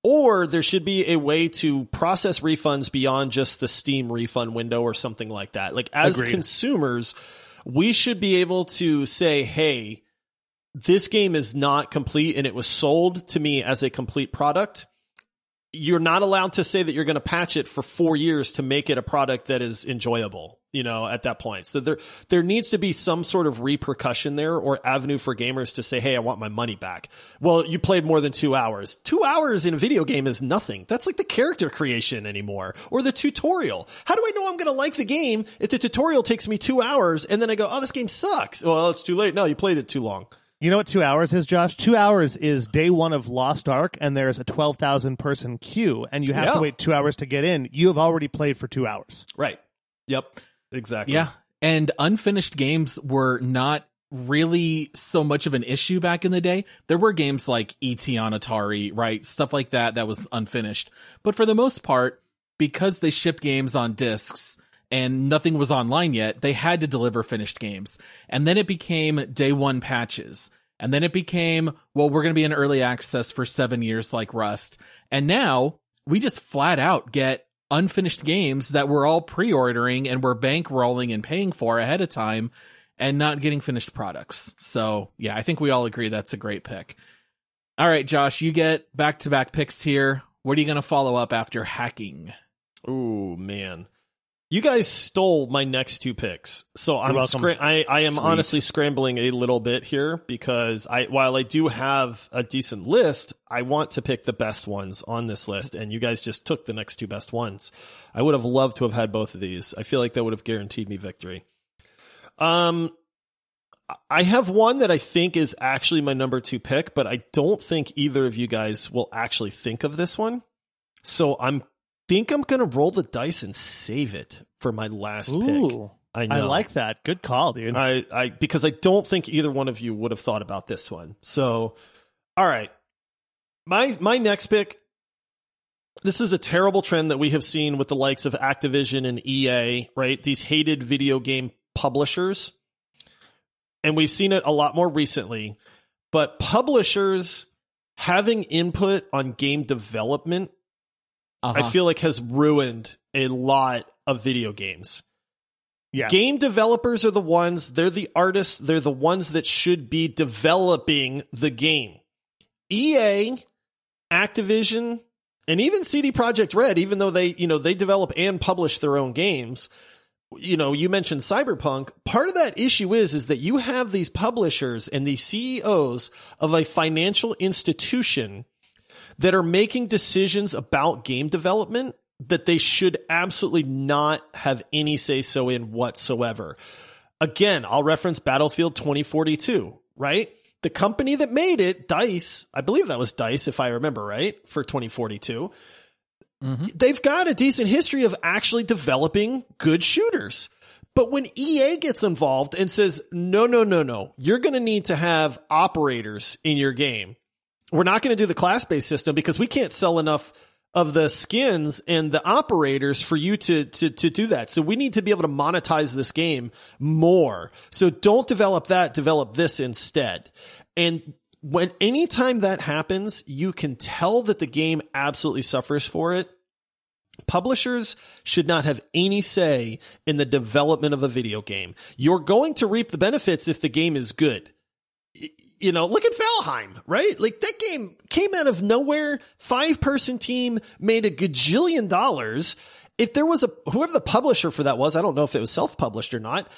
Or there should be a way to process refunds beyond just the Steam refund window or something like that. Like as Agreed. consumers, we should be able to say, hey, this game is not complete and it was sold to me as a complete product. You're not allowed to say that you're going to patch it for four years to make it a product that is enjoyable, you know, at that point. So there, there needs to be some sort of repercussion there or avenue for gamers to say, Hey, I want my money back. Well, you played more than two hours. Two hours in a video game is nothing. That's like the character creation anymore or the tutorial. How do I know I'm going to like the game if the tutorial takes me two hours and then I go, Oh, this game sucks. Well, it's too late. No, you played it too long. You know what two hours is, Josh? Two hours is day one of Lost Ark, and there's a 12,000 person queue, and you have Yeah. to wait two hours to get in. You have already played for two hours. Right. Yep. Exactly. Yeah. And unfinished games were not really so much of an issue back in the day. There were games like ET on Atari, right? Stuff like that that was unfinished. But for the most part, because they shipped games on discs and nothing was online yet, they had to deliver finished games. And then it became day one patches. And then it became, well, we're going to be in early access for seven years like Rust. And now we just flat out get unfinished games that we're all pre-ordering and we're bankrolling and paying for ahead of time and not getting finished products. So yeah, I think we all agree that's a great pick. All right, Josh, you get back to back picks here. What are you going to follow up after hacking? Ooh, man. You guys stole my next two picks, so I'm I, I am Sweet. honestly scrambling a little bit here because I while I do have a decent list, I want to pick the best ones on this list, and you guys just took the next two best ones. I would have loved to have had both of these. I feel like that would have guaranteed me victory. Um, I have one that I think is actually my number two pick, but I don't think either of you guys will actually think of this one. So I'm think I'm gonna roll the dice and save it for my last pick. I know. I like that. Good call, dude. I, I because I don't think either one of you would have thought about this one. So, all right, my my next pick. This is a terrible trend that we have seen with the likes of Activision and EA, right? These hated video game publishers, and we've seen it a lot more recently. But publishers having input on game development Uh-huh. I feel like has ruined a lot of video games. yeah. Game developers are the ones, they're the artists, they're the ones that should be developing the game. EA, Activision, and even CD Projekt Red, even though they, you know, they develop and publish their own games, you know, you mentioned Cyberpunk. Part of that issue is is that you have these publishers and these CEOs of a financial institution that are making decisions about game development that they should absolutely not have any say so in whatsoever. Again, I'll reference Battlefield 2042, right? The company that made it, DICE, I believe that was DICE if I remember right, for 2042 mm-hmm. they've got a decent history of actually developing good shooters. But when EA gets involved and says, no, no, no, no, you're going to need to have operators in your game. We're not going to do the class based system because we can't sell enough of the skins and the operators for you to, to, to do that. So we need to be able to monetize this game more. So don't develop that, develop this instead. And when anytime that happens, you can tell that the game absolutely suffers for it. Publishers should not have any say in the development of a video game. You're going to reap the benefits if the game is good. You know, look at Valheim, right? Like that game came out of nowhere. Five person team made a gajillion dollars. If there was a, whoever the publisher for that was, I don't know if it was self published or not,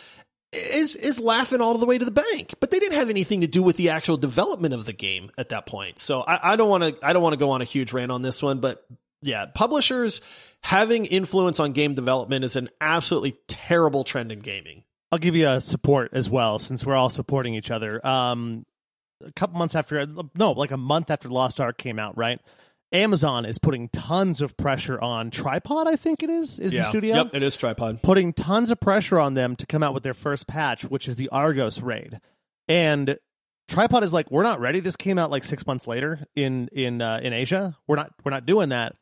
is is laughing all the way to the bank. But they didn't have anything to do with the actual development of the game at that point. So I, I don't want to I don't want to go on a huge rant on this one, but yeah, publishers having influence on game development is an absolutely terrible trend in gaming. I'll give you a support as well, since we're all supporting each other. Um, a couple months after, no, like a month after Lost Ark came out, right? Amazon is putting tons of pressure on Tripod, I think it is, is the studio. Yep, it is tripod. Putting tons of pressure on them to come out with their first patch, which is the Argos raid. And Tripod is like, we're not ready. This came out like six months later in in uh, in Asia. We're not we're not doing that.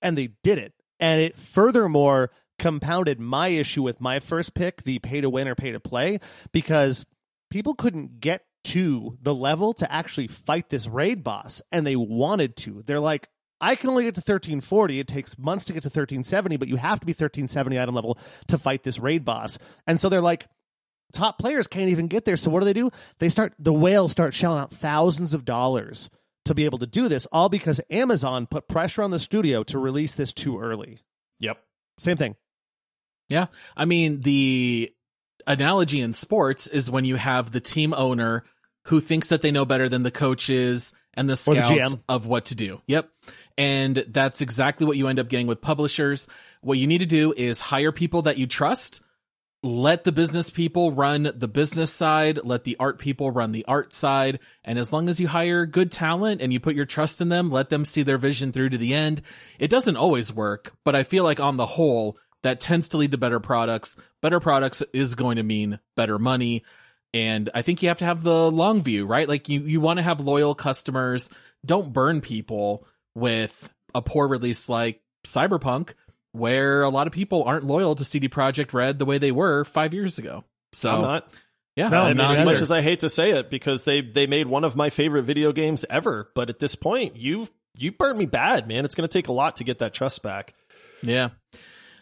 And they did it. And it furthermore compounded my issue with my first pick, the pay to win or pay to play, because people couldn't get to the level to actually fight this raid boss and they wanted to. They're like, I can only get to 1340. It takes months to get to 1370, but you have to be 1370 item level to fight this raid boss. And so they're like, top players can't even get there. So what do they do? They start, the whales start shelling out thousands of dollars to be able to do this, all because Amazon put pressure on the studio to release this too early. Yep. Same thing. Yeah. I mean, the analogy in sports is when you have the team owner who thinks that they know better than the coaches and the Or the scouts of what to do. Yep. And that's exactly what you end up getting with publishers. What you need to do is hire people that you trust. Let the business people run the business side. Let the art people run the art side. And as long as you hire good talent and you put your trust in them, let them see their vision through to the end. It doesn't always work, but I feel like on the whole, that tends to lead to better products. Better products is going to mean better money. And I think you have to have the long view, right? Like you, you want to have loyal customers. Don't burn people with a poor release like Cyberpunk, where a lot of people aren't loyal to CD Projekt Red the way they were five years ago. So I'm not. yeah, No, I'm not as either. much as I hate to say it, because they they made one of my favorite video games ever. But at this point, you've you burned me bad, man. It's going to take a lot to get that trust back. yeah.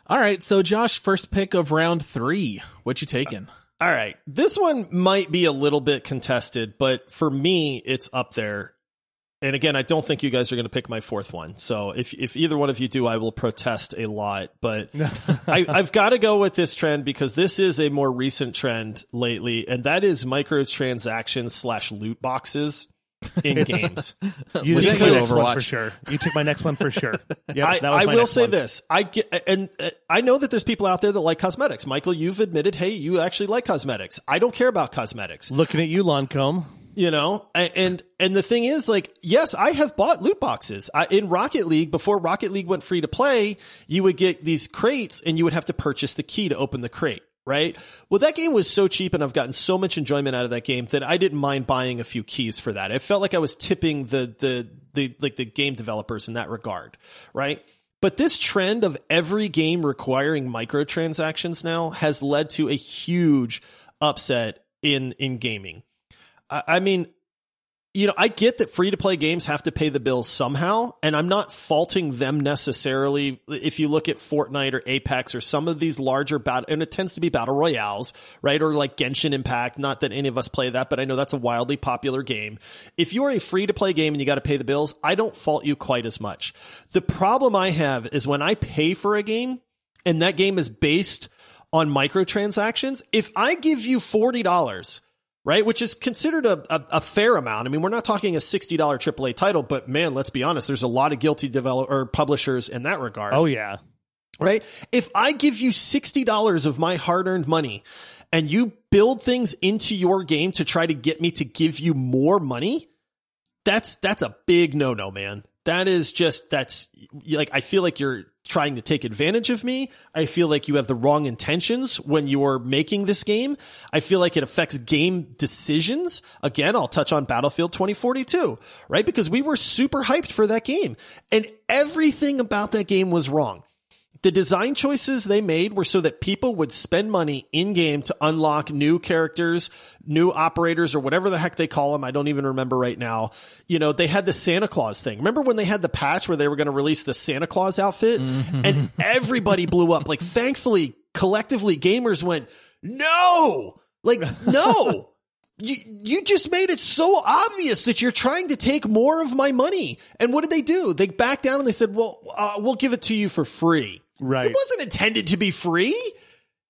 All right, so Josh, first pick of round three. What you taking? All right. This one might be a little bit contested, but for me, it's up there. And again, I don't think you guys are going to pick my fourth one. So if, if either one of you do, I will protest a lot. But I, I've got to go with this trend because this is a more recent trend lately, and that is microtransactions slash loot boxes in games. You took my next one for sure. You took my next one for sure. Yep, I, that was I will say one. this. I get, and uh, I know that there's people out there that like cosmetics. Michael, you've admitted, hey, you actually like cosmetics. I don't care about cosmetics. Looking at you, Lancome. you know and and the thing is like yes i have bought loot boxes I, in rocket league before rocket league went free to play you would get these crates and you would have to purchase the key to open the crate right? Well that game was so cheap and i've gotten so much enjoyment out of that game that i didn't mind buying a few keys for that. It felt like i was tipping the the the like the game developers in that regard right? But this trend of every game requiring microtransactions now has led to a huge upset in in gaming. I I mean, you know, I get that free to play games have to pay the bills somehow, and I'm not faulting them necessarily. If you look at Fortnite or Apex or some of these larger battle, and it tends to be battle royales, right? Or like Genshin Impact. Not that any of us play that, but I know that's a wildly popular game. If you are a free to play game and you got to pay the bills, I don't fault you quite as much. The problem I have is when I pay for a game and that game is based on microtransactions. If I give you forty dollars right? Which is considered a, a, a fair amount. I mean, we're not talking a $60 AAA title, but man, let's be honest, there's a lot of guilty develop or publishers in that regard. Oh yeah. right? If I give you $60 of my hard earned money and you build things into your game to try to get me to give you more money, that's, that's a big no no, man. That is just, that's like, I feel like you're trying to take advantage of me. I feel like you have the wrong intentions when you're making this game. I feel like it affects game decisions. Again, I'll touch on Battlefield 2042, right? Because we were super hyped for that game and everything about that game was wrong. The design choices they made were so that people would spend money in game to unlock new characters, new operators, or whatever the heck they call them. I don't even remember right now. You know, they had the Santa Claus thing. Remember when they had the patch where they were going to release the Santa Claus outfit and everybody blew up? Like, thankfully, collectively, gamers went, no, like, no. You, you just made it so obvious that you're trying to take more of my money. And what did they do? They backed down and they said, well, uh, we'll give it to you for free. Right. It wasn't intended to be free.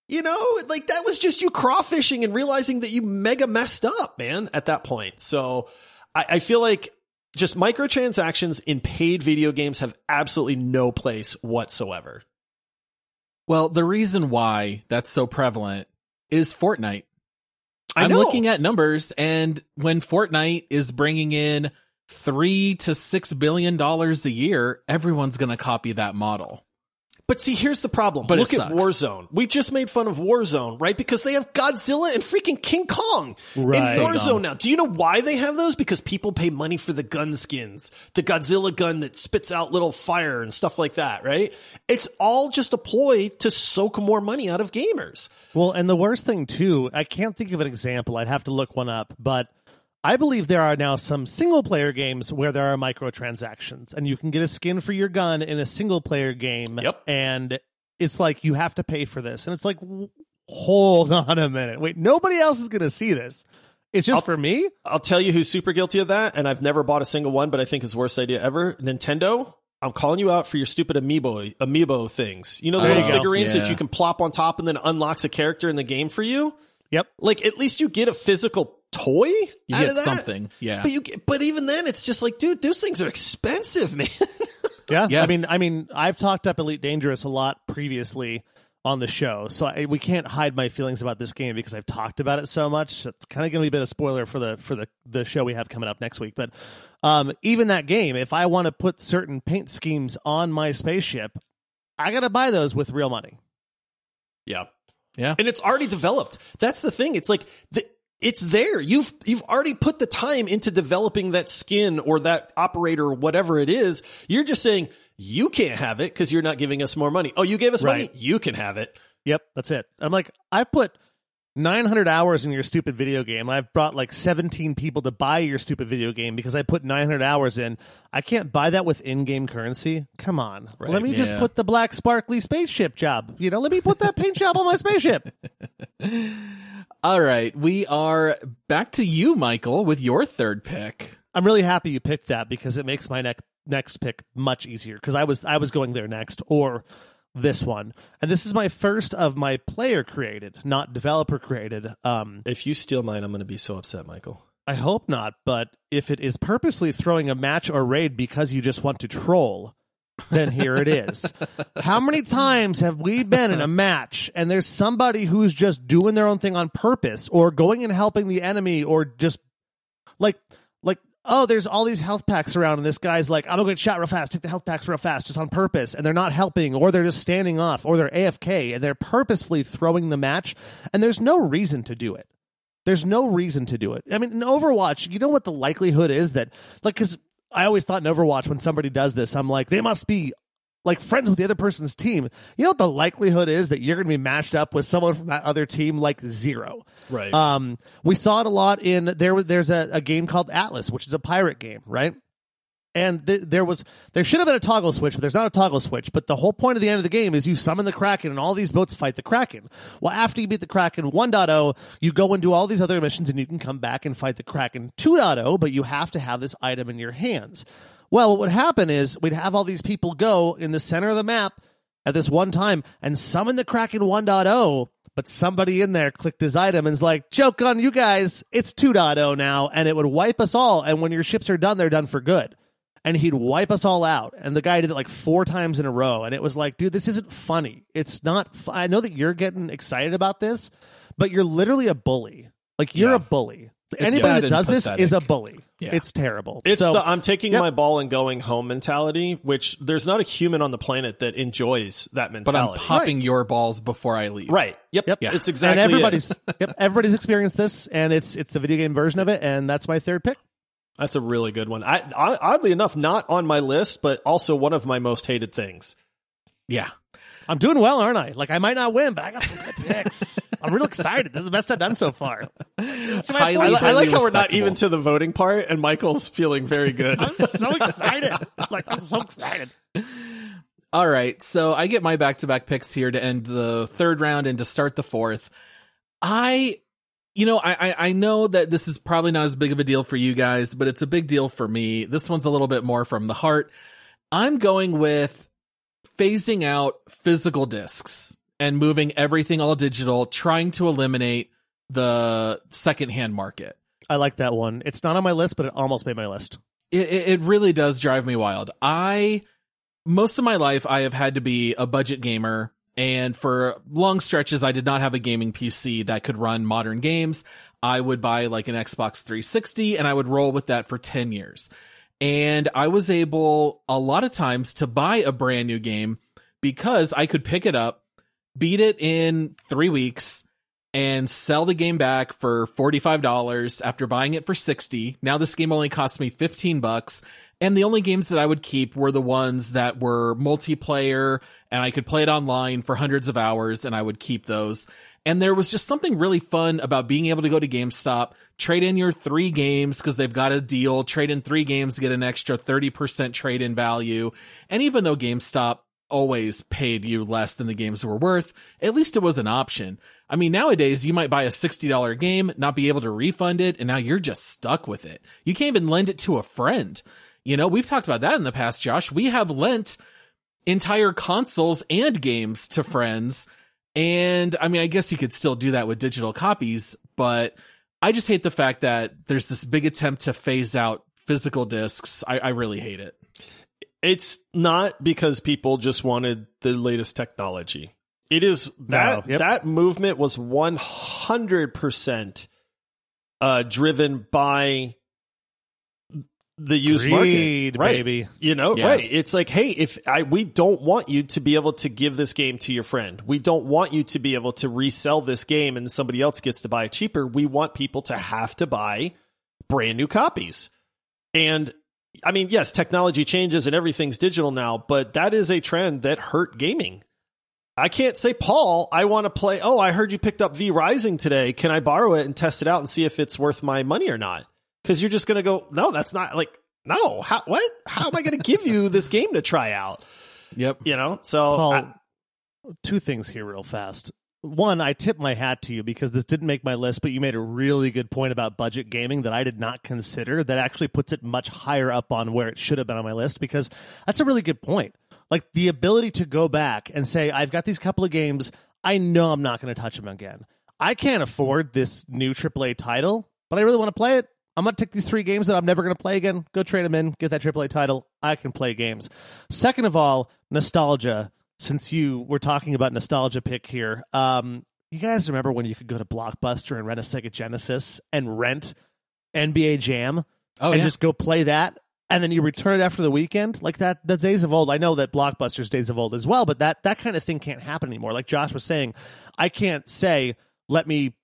You know, like that was just you crawfishing and realizing that you mega messed up, man, at that point. So I, I feel like just microtransactions in paid video games have absolutely no place whatsoever. Well, the reason why that's so prevalent is Fortnite. I I'm know. looking at numbers, and when Fortnite is bringing in three to six billion dollars a year, everyone's going to copy that model. But see, here's the problem. But Look at. Warzone. We just made fun of Warzone, right? Because they have Godzilla and freaking King Kong Right. in Warzone dumb. now. Do you know why they have those? Because people pay money for the gun skins, the Godzilla gun that spits out little fire and stuff like that, right? It's all just a ploy to soak more money out of gamers. Well, and the worst thing too, I can't think of an example. I'd have to look one up, but I believe there are now some single player games where there are microtransactions and you can get a skin for your gun in a single player game. Yep. And it's like you have to pay for this. And it's like, hold on a minute. Wait, nobody else is going to see this. It's just I'll- for me? I'll tell you who's super guilty of that, and I've never bought a single one, but I think is the worst idea ever. Nintendo. I'm calling you out for your stupid amiibo amiibo things. You know the There little figurines Yeah. that you can plop on top and then unlocks a character in the game for you. Yep. Like at least you get a physical toy. You out get of that. something. Yeah. But you get, but even then, it's just like, dude, those things are expensive, man. Yeah, Yeah. I mean, I mean, I've talked up Elite Dangerous a lot previously on the show, so I, we can't hide my feelings about this game because I've talked about it so much. So it's kind of going to be a bit of spoiler for the for the the show we have coming up next week. But um, even that game, if I want to put certain paint schemes on my spaceship, I got to buy those with real money. yeah, Yeah. and it's already developed. That's the thing. It's like the, it's there. You've you've already put the time into developing that skin or that operator or whatever it is. You're just saying you can't have it because you're not giving us more money. Oh, you gave us money. You can have it. Yep, that's it. I'm like, I put 900 hours in your stupid video game. I've brought like 17 people to buy your stupid video game because I put 900 hours in. I can't buy that with in-game currency. Come on. let me just put the black sparkly spaceship job. You know, let me put that paint job on my spaceship. All right. We are back to you, Michael, with your third pick. I'm really happy you picked that because it makes my next next pick much easier because I was I was going there next or this one. And this is my first of my player created, not developer created. Um If you steal mine, I'm going to be so upset, Michael. I hope not, but if it is purposely throwing a match or raid because you just want to troll, then here it is. How many times have we been in a match and there's somebody who's just doing their own thing on purpose or going and helping the enemy or just like like oh there's all these health packs around and this guy's like I'm gonna get shot real fast, take the health packs real fast just on purpose and they're not helping or they're just standing off or they're AFK and they're purposefully throwing the match and there's no reason to do it. There's no reason to do it. I mean, in Overwatch, you know what the likelihood is that, like, because I always thought in Overwatch when somebody does this, I'm like, they must be like friends with the other person's team. You know what the likelihood is that you're going to be matched up with someone from that other team? Like zero. Right. Um, we saw it a lot in there. There's a, a game called Atlas, which is a pirate game, right? And th- there was there should have been a toggle switch, but there's not a toggle switch. But the whole point of the end of the game is you summon the Kraken, and all these boats fight the Kraken. Well, after you beat the Kraken 1.0, you go and do all these other missions, and you can come back and fight the Kraken 2.0. But you have to have this item in your hands. Well, what would happen is we'd have all these people go in the center of the map at this one time and summon the Kraken 1.0, but somebody in there clicked his item and is like, joke on you guys, it's 2.0 now, and it would wipe us all. And when your ships are done, they're done for good. And he'd wipe us all out. And the guy did it like four times in a row. And it was like, dude, this isn't funny. It's not. Fu- I know that you're getting excited about this, but you're literally a bully. Like, you're Yeah. a bully. sad Anybody that does this is a bully. Yeah. It's terrible. It's so, the I'm taking Yep. my ball and going home mentality, which there's not a human on the planet that enjoys that mentality. But I'm mentality. popping your balls before I leave. right. Yep. Yep. It's exactly and it. everybody's yep, everybody's experienced this, and it's it's the video game version of it, and that's my third pick. That's a really good one. I, I oddly enough, not on my list, but also one of my most hated things. Yeah. I'm doing well, aren't I? Like I might not win, but I got some good picks. I'm real excited. This is the best I've done so far. Highly- I, fourth I like how we're not even to the voting part, and Michael's feeling very good. I'm so excited. Like I'm so excited. All right. So I get my back to back picks here to end the third round and to start the fourth. I, you know, I, I, I know that this is probably not as big of a deal for you guys, but it's a big deal for me. This one's a little bit more from the heart. I'm going with phasing out physical discs and moving everything all digital, trying to eliminate the secondhand market. I like that one. It's not on my list, but it almost made my list. it, it it really does drive me wild. I most of my life I have had to be a budget gamer and for long stretches I did not have a gaming PC that could run modern games. I would buy like an Xbox 360 and I would roll with that for 10 years. And I was able a lot of times to buy a brand new game because I could pick it up, beat it in three weeks, and sell the game back for $45 after buying it for 60. Now this game only cost me 15 bucks. And the only games that I would keep were the ones that were multiplayer and I could play it online for hundreds of hours and I would keep those. And there was just something really fun about being able to go to GameStop, trade in your three games because they've got a deal, trade in three games, get an extra 30% trade in value. And even though GameStop always paid you less than the games were worth, at least it was an option. I mean, nowadays you might buy a $60 game, not be able to refund it, and now you're just stuck with it. You can't even lend it to a friend. You know, we've talked about that in the past, Josh. We have lent entire consoles and games to friends. And I mean, I guess you could still do that with digital copies, but I just hate the fact that there's this big attempt to phase out physical discs. I, I really hate it. It's not because people just wanted the latest technology. It is that No, yep. that movement was 100% uh, driven by the used Greed, market, right? baby. You know, Yeah. right? It's like, hey, if I we don't want you to be able to give this game to your friend. We don't want you to be able to resell this game and somebody else gets to buy it cheaper. We want people to have to buy brand new copies. And I mean, yes, technology changes and everything's digital now, but that is a trend that hurt gaming. I can't say, Paul, I want to play. Oh, I heard you picked up V Rising today. Can I borrow it and test it out and see if it's worth my money or not? Because you're just going to go, no, that's not like, no. How, what? How am I going to give you this game to try out? Yep. You know, so Paul, I- two things here, real fast. One, I tip my hat to you because this didn't make my list, but you made a really good point about budget gaming that I did not consider. That actually puts it much higher up on where it should have been on my list because that's a really good point. Like the ability to go back and say, I've got these couple of games. I know I'm not going to touch them again. I can't afford this new AAA title, but I really want to play it. I'm going to take these three games that I'm never going to play again, go trade them in, get that AAA title. I can play games. Second of all, nostalgia. Since you were talking about nostalgia pick here, um, you guys remember when you could go to Blockbuster and rent a Sega Genesis and rent NBA Jam Oh, and yeah. just go play that, and then you return it after the weekend? Like that, that's days of old. I know that Blockbuster's days of old as well, but that that kind of thing can't happen anymore. Like Josh was saying, I can't say let me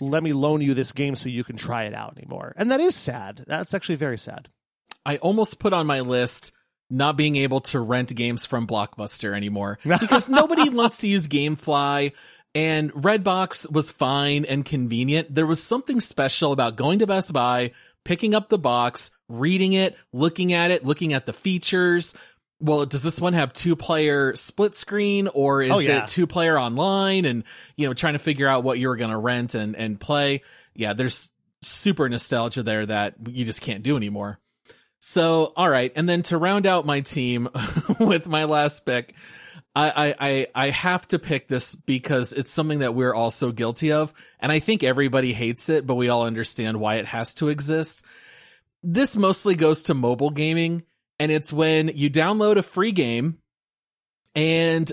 let me loan you this game so you can try it out anymore. And that is sad. That's actually very sad. I almost put on my list not being able to rent games from Blockbuster anymore because nobody wants to use GameFly and Redbox was fine and convenient. There was something special about going to Best Buy, picking up the box, reading it, looking at it, looking at the features. Well, does this one have two player split screen or is Oh, yeah. it two player online and, you know, trying to figure out what you were going to rent and, and play. Yeah, there's super nostalgia there that you just can't do anymore. So, all right. And then to round out my team with my last pick, I, I, I, I have to pick this because it's something that we're all so guilty of. And I think everybody hates it, but we all understand why it has to exist. This mostly goes to mobile gaming and it's when you download a free game and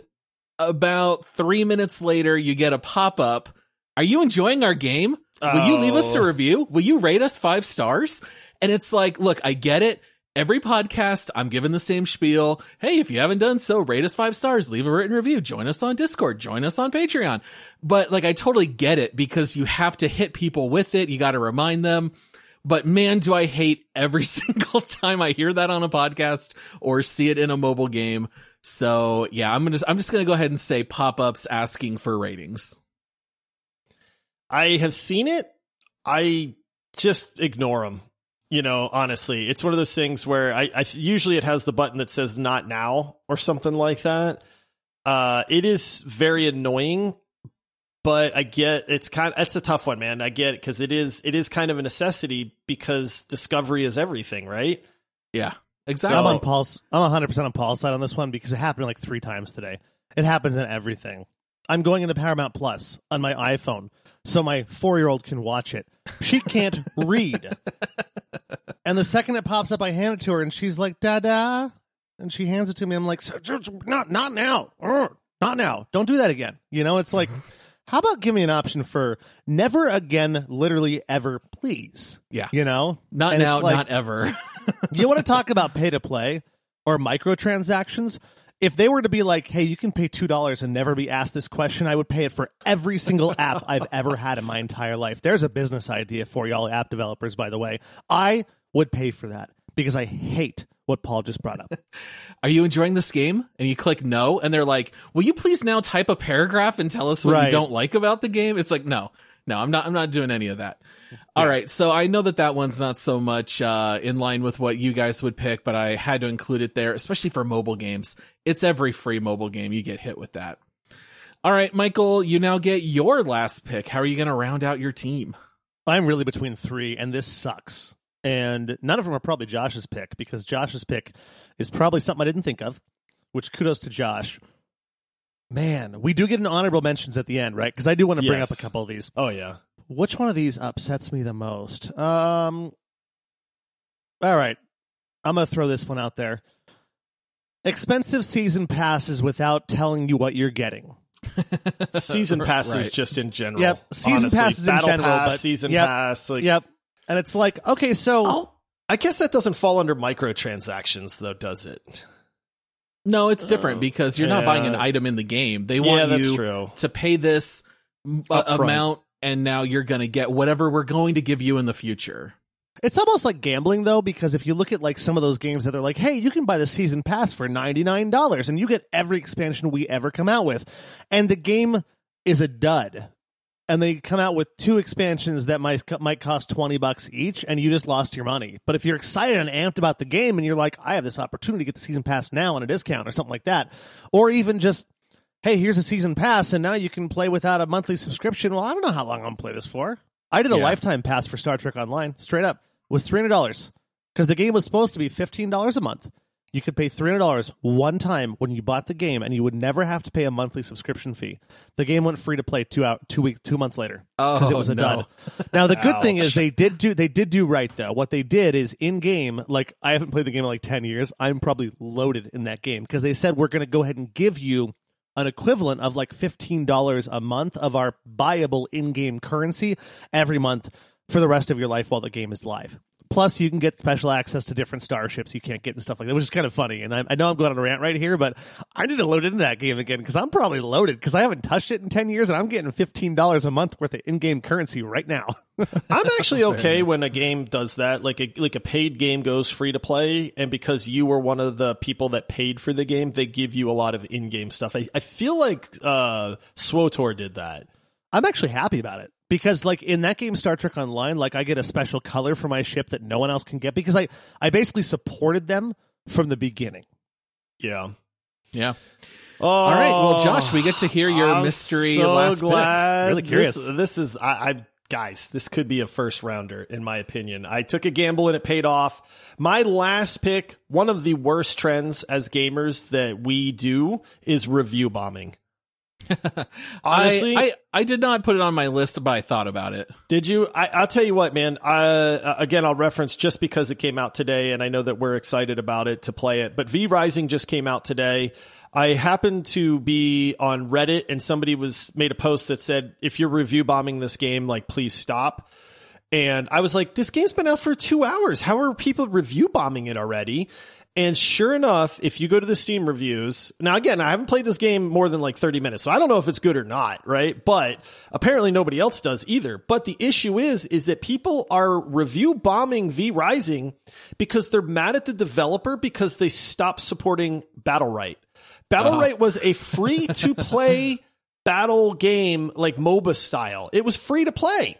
about three minutes later, you get a pop up. Are you enjoying our game? Will you leave us a Oh. review? Will you rate us five stars? And it's like, look, I get it. Every podcast, I'm given the same spiel. Hey, if you haven't done so, rate us five stars, leave a written review, join us on Discord, join us on Patreon. But like, I totally get it because you have to hit people with it. You got to remind them. But man, do I hate every single time I hear that on a podcast or see it in a mobile game. So yeah, I'm gonna, I'm just gonna go ahead and say pop-ups asking for ratings. I have seen it. I just ignore them. You know, honestly, it's one of those things where I, I usually it has the button that says "not now" or something like that. Uh, it is very annoying, but I get it's kind. it's a tough one, man. I get it because it is it is kind of a necessity because discovery is everything, right? Yeah, So exactly. I'm on Paul's. I'm 100 percent on Paul's side on this one because it happened like three times today. It happens in everything. I'm going into Paramount Plus on my iPhone so my four year old can watch it. She can't read, and the second it pops up, I hand it to her, and she's like, "Dada," and she hands it to me. I'm like, "Sir, sir, sir, "Not, not now, uh, not now. Don't do that again." You know, it's like. Mm-hmm. How about give me an option for never again, literally ever, please? Yeah. You know, Not And now, like- not ever. You want to talk about pay to play or microtransactions? If they were to be like, hey, you can pay $2 and never be asked this question, I would pay it for every single app I've ever had in my entire life. There's a business idea for y'all app developers, by the way. I would pay for that because I hate what Paul just brought up. Are you enjoying this game? And you click no, and they're like, "Will you please now type a paragraph and tell us what you don't like about the game?" It's like, no, no, I'm not. I'm not doing any of that. All right, so I know that that one's not so much uh, in line with what you guys would pick, but I had to include it there, especially for mobile games. It's every free mobile game you get hit with that. All right, Michael, you now get your last pick. How are you going to round out your team? I'm really between three, and this sucks. And none of them are probably Josh's pick because Josh's pick is probably something I didn't think of, which kudos to Josh. Man, we do get an honorable mentions at the end, right? Because I do want to bring up a couple of these. Oh yeah. Which one of these upsets me the most? Um, all right, I'm going to throw this one out there. Expensive season passes without telling you what you're getting. Season passes Right. just in general. Yep, season honestly. passes in general, pass, but- season yep, pass. Like, Yep, and it's like, okay, so Oh, I guess that doesn't fall under microtransactions, though, does it? No, it's different Oh, because you're not buying an item in the game. They want that's you to pay this uh, Upfront. amount, and now you're going to get whatever we're going to give you in the future. It's almost like gambling though, because if you look at like some of those games that they're like, hey, you can buy the season pass for ninety nine dollars and you get every expansion we ever come out with. And the game is a dud. And they come out with two expansions that might might cost twenty bucks each, and you just lost your money. But if you're excited and amped about the game, and you're like, I have this opportunity to get the season pass now on a discount or something like that, or even just, hey, here's a season pass, and now you can play without a monthly subscription. Well, I don't know how long I'm gonna play this for. I did a Yeah. lifetime pass for Star Trek Online, straight up was three hundred dollars because the game was supposed to be fifteen dollars a month. You could pay three hundred dollars one time when you bought the game, and you would never have to pay a monthly subscription fee. The game went free to play two out two week two months later because it Oh, was a no. dud. Now the good thing is they did do they did do right though. What they did is in game, like I haven't played the game in like ten years. I'm probably loaded in that game because they said we're going to go ahead and give you an equivalent of like fifteen dollars a month of our buyable in-game currency every month for the rest of your life while the game is live. Plus, you can get special access to different starships you can't get and stuff like that, which is kind of funny. And I, I know I'm going on a rant right here, but I need to load into that game again because I'm probably loaded because I haven't touched it in 10 years and I'm getting $15 a month worth of in game currency right now. I'm actually okay when a game does that, like a like a paid game goes free to play, and because you were one of the people that paid for the game, they give you a lot of in-game stuff. I, I feel like uh, SWTOR did that. I'm actually happy about it because, like in that game, Star Trek Online, like I get a special color for my ship that no one else can get because I I basically supported them from the beginning. Yeah. Yeah. Oh, All right. Well, Josh, we get to hear your I'm mystery so last pick. glad. Really curious. This, this is I, I guys. This could be a first rounder in my opinion. I took a gamble and it paid off. My last pick, one of the worst trends as gamers that we do is review bombing. Honestly, I, I, I did not put it on my list, but I thought about it. Did you? I, I'll tell you what, man. Uh, again, I'll reference just because it came out today, and I know that we're excited about it to play it. But V Rising just came out today. I happened to be on Reddit, and somebody was made a post that said, "If you're review bombing this game, like please stop." And I was like, "This game's been out for two hours. How are people review bombing it already?" And sure enough, if you go to the Steam reviews, now again, I haven't played this game more than like 30 minutes, so I don't know if it's good or not, right? But apparently nobody else does either. But the issue is, is that people are review bombing V Rising because they're mad at the developer because they stopped supporting Battlerite. Battle uh-huh. Right was a free to play battle game, like MOBA style. It was free to play.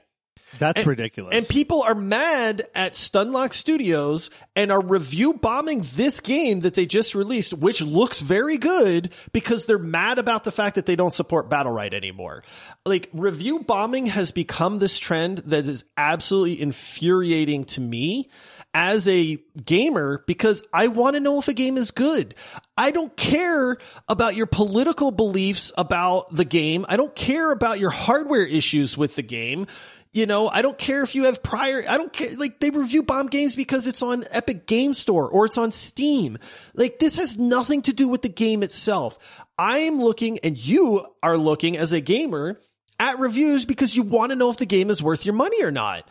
That's ridiculous. And people are mad at Stunlock Studios and are review bombing this game that they just released, which looks very good because they're mad about the fact that they don't support Battlerite anymore. Like review bombing has become this trend that is absolutely infuriating to me as a gamer because I want to know if a game is good. I don't care about your political beliefs about the game. I don't care about your hardware issues with the game. You know, I don't care if you have prior, I don't care, like they review bomb games because it's on Epic Game Store or it's on Steam. Like this has nothing to do with the game itself. I am looking and you are looking as a gamer at reviews because you want to know if the game is worth your money or not.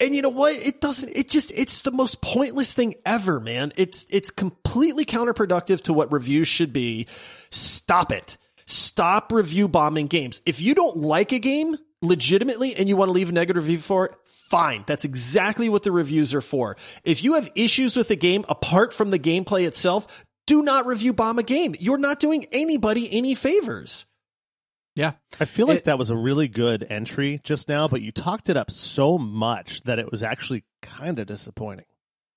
And you know what? It doesn't, it just, it's the most pointless thing ever, man. It's, it's completely counterproductive to what reviews should be. Stop it. Stop review bombing games. If you don't like a game legitimately and you want to leave a negative review for it, fine. That's exactly what the reviews are for. If you have issues with the game apart from the gameplay itself, do not review bomb a game. You're not doing anybody any favors. Yeah. I feel like It- that was a really good entry just now, but you talked it up so much that it was actually kind of disappointing.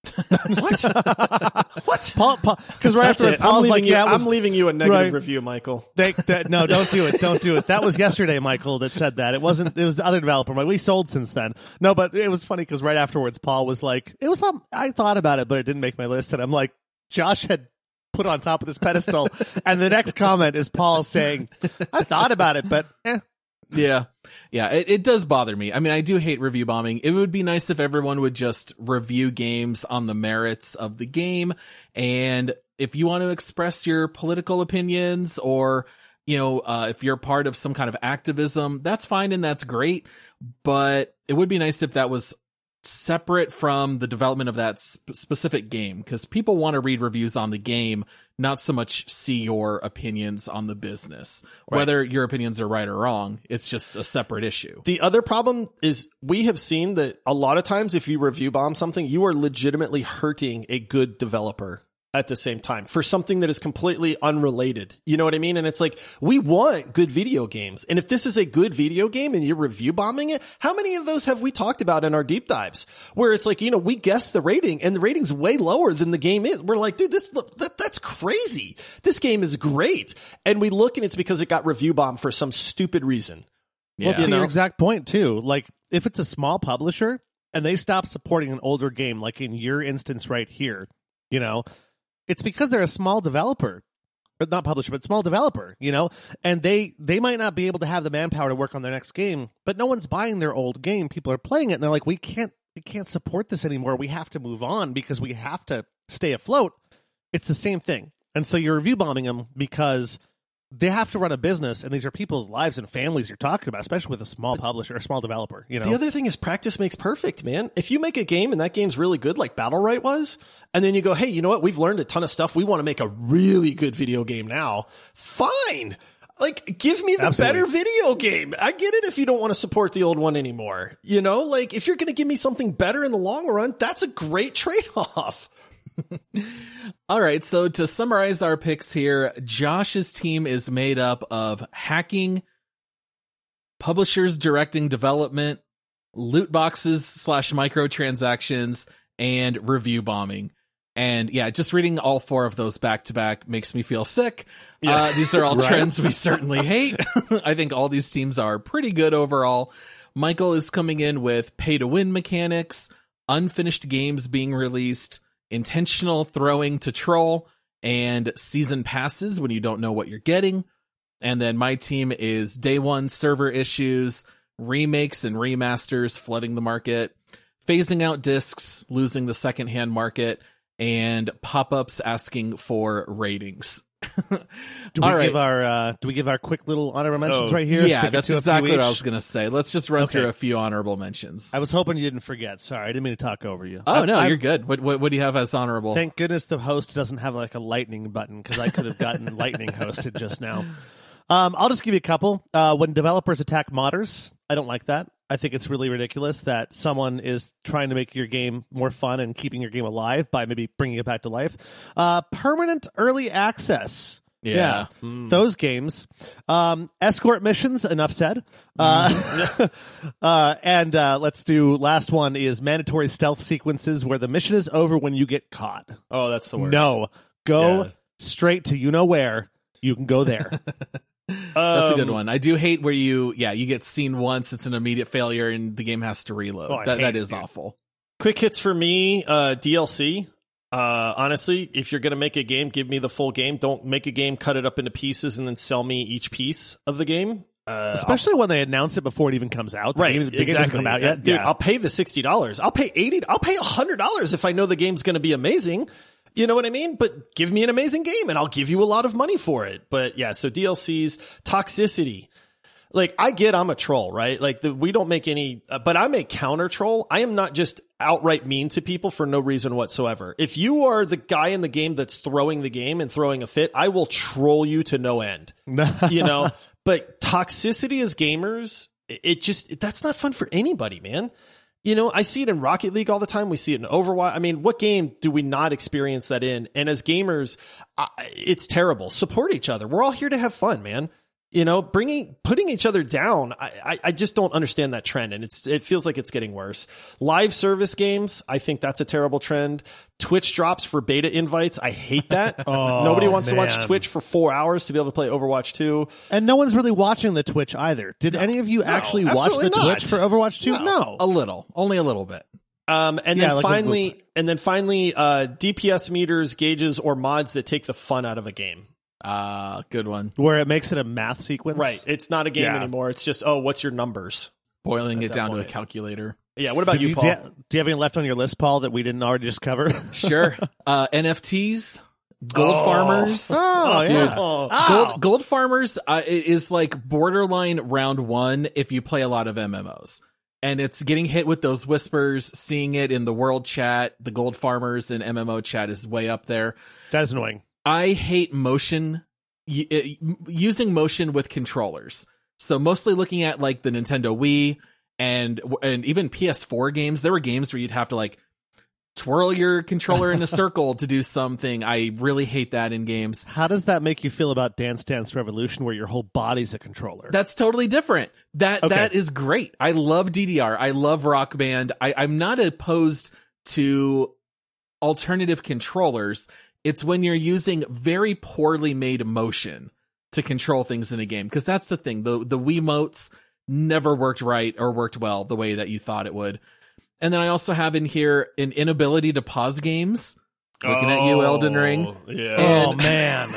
What? what? Paul, because right That's after it. I'm leaving, like, you, yeah, was, I'm leaving you a negative Right. review, Michael. They, that, no, don't do it. Don't do it. That was yesterday, Michael, that said that. It wasn't, it was the other developer. Like, we sold since then. No, but it was funny because right afterwards, Paul was like, it was, um, I thought about it, but it didn't make my list. And I'm like, Josh had put on top of this pedestal. and the next comment is Paul saying, I thought about it, but eh. Yeah. Yeah. It, it does bother me. I mean, I do hate review bombing. It would be nice if everyone would just review games on the merits of the game. And if you want to express your political opinions or, you know, uh, if you're part of some kind of activism, that's fine and that's great. But it would be nice if that was separate from the development of that sp- specific game because people want to read reviews on the game, not so much see your opinions on the business. Whether your opinions are right or wrong, it's just a separate issue. The other problem is we have seen that a lot of times if you review bomb something, you are legitimately hurting a good developer at the same time for something that is completely unrelated. You know what I mean? And it's like, we want good video games. And if this is a good video game and you're review bombing it, how many of those have we talked about in our deep dives where it's like, you know, we guess the rating and the rating's way lower than the game is. We're like, dude, this, that, that's crazy. This game is great. And we look and it's because it got review bombed for some stupid reason. Yeah. Well, to know? your exact point too. Like if it's a small publisher and they stop supporting an older game, like in your instance right here, you know, it's because they're a small developer. But not publisher, but small developer, you know, and they they might not be able to have the manpower to work on their next game, but no one's buying their old game. People are playing it, and they're like, we can't we can't support this anymore. We have to move on because we have to stay afloat. It's the same thing, and so you're review bombing them because they have to run a business, and these are people's lives and families you're talking about, especially with a small publisher, a small developer. You know, The other thing is practice makes perfect, man. If you make a game and that game's really good, like Battlerite was, and then you go, hey, you know what? We've learned a ton of stuff. We want to make a really good video game now. Fine. Like, give me the Absolutely. better video game. I get it if you don't want to support the old one anymore. You know, like if you're going to give me something better in the long run, that's a great trade off. All right. So to summarize our picks here, Josh's team is made up of hacking, publishers directing development, loot boxes slash microtransactions, and review bombing. And yeah, just reading all four of those back to back makes me feel sick. Uh, these are all trends we certainly hate. I think all these teams are pretty good overall. Michael is coming in with pay to win mechanics, unfinished games being released, intentional throwing to troll, and season passes when you don't know what you're getting. And then my team is day one server issues, remakes and remasters flooding the market, phasing out discs, losing the secondhand market, and pop ups asking for ratings. Do we right. give our uh, do we give our quick little honorable mentions Oh, right here? yeah, that's to a few exactly what I was going to say. Let's just run Okay. through a few honorable mentions. I was hoping you didn't forget. Sorry, I didn't mean to talk over you. oh, I- no, I'm- you're good. What, what, what do you have as honorable? Thank goodness the host doesn't have like a lightning button because I could have gotten lightning hosted just now. Um, I'll just give you a couple. Uh, when developers attack modders, I don't like that. I think it's really ridiculous that someone is trying to make your game more fun and keeping your game alive by maybe bringing it back to life. Uh, permanent early access. Yeah. those games. Um, escort missions. Enough said. Uh, uh, and uh, let's do last one is mandatory stealth sequences where the mission is over when you get caught. Oh, that's the worst. No, go Yeah. straight to you know where. You can go there. That's a good Um, one. I do hate where you, yeah, you get seen once, it's an immediate failure, and the game has to reload. Oh, that, hate that it, is dude. awful. Quick hits for me, uh, DLC. Uh, honestly, if you're going to make a game, give me the full game. Don't make a game, cut it up into pieces, and then sell me each piece of the game. Uh, Especially when they announce it before it even comes out. The right, game- the game exactly. doesn't come out yet. dude. Yeah. I'll pay the sixty dollars. I'll pay eighty. I'll pay hundred dollars if I know the game's going to be amazing. You know what I mean? But give me an amazing game, and I'll give you a lot of money for it. But yeah, so DLCs, toxicity. like I get I'm a troll, right? Like the, we don't make any, uh, but I'm a counter troll. I am not just outright mean to people for no reason whatsoever. If you are the guy in the game that's throwing the game and throwing a fit, I will troll you to no end. you know, but toxicity as gamers, it it just that's not fun for anybody, man. You know, I see it in Rocket League all the time. We see it in Overwatch. I mean, what game do we not experience that in? And as gamers, it's terrible. Support each other. We're all here to have fun, man. You know, bringing putting each other down. I, I, I just don't understand that trend, and it's it feels like it's getting worse. Live service games. I think that's a terrible trend. Twitch drops for beta invites. I hate that. Oh, Nobody wants to watch. Twitch for four hours to be able to play Overwatch 2. And no one's really watching the Twitch either. Did any of you actually watch the not. Twitch for Overwatch 2? No. A little, only a little bit. Um, and Yeah, then like finally, and then finally, uh, DPS meters, gauges, or mods that take the fun out of a game. Uh, good one. Where it makes it a math sequence. Right. It's not a game Yeah. anymore. It's just, oh, what's your numbers? Boiling it that down to a calculator. Yeah. What about Do you, you, Paul? do, you, do you have any left on your list, Paul, that we didn't already just cover? Sure. uh, NFTs, gold Oh. farmers. Oh, dude. yeah. Oh. Gold, gold farmers uh, it is like borderline round one if you play a lot of MMOs. And it's getting hit with those whispers, seeing it in the world chat. The gold farmers in MMO chat is way up there. That is annoying. I hate motion y- uh, using motion with controllers. So mostly looking at like the Nintendo Wii and and even PS4 games. There were games where you'd have to like twirl your controller in a circle to do something. I really hate that in games. How does that make you feel about Dance Dance Revolution, where your whole body's a controller? That's totally different. That Okay. that is great. I love DDR. I love Rock Band. I, I'm not opposed to alternative controllers. It's when you're using very poorly made motion to control things in a game. Because that's the thing. The the Wiimotes never worked right or worked well the way that you thought it would. And then I also have in here an inability to pause games. Looking at you, Elden Ring. Oh, Yeah. And- oh, man.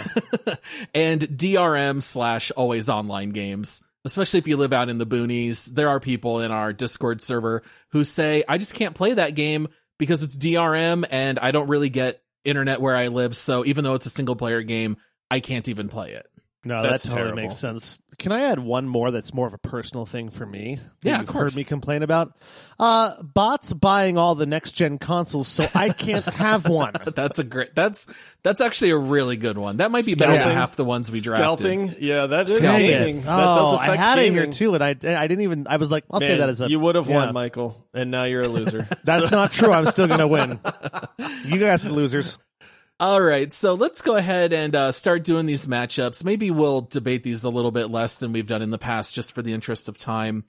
and DRM slash always online games. Especially if you live out in the boonies, there are people in our Discord server who say, I just can't play that game because it's DRM and I don't really get internet where I live. So even though it's a single player game, I can't even play it. No, That's that totally terrible. makes sense. Can I add one more that's more of a personal thing for me? that Yeah, you've of course. Heard me complain about uh, bots buying all the next gen consoles, so I can't have one. That's a great, that's, that's actually a really good one. That might be better than half the ones we drafted. Scalping. Yeah, that is Scalping. gaming. That does oh, affect I had it here too, and I I didn't even. I was like, I'll say that as a. you would have yeah. won, Michael, and now you're a loser. That's not true. I'm still gonna win. You guys are the losers. All right, so let's go ahead and uh, start doing these matchups. Maybe we'll debate these a little bit less than we've done in the past, just for the interest of time.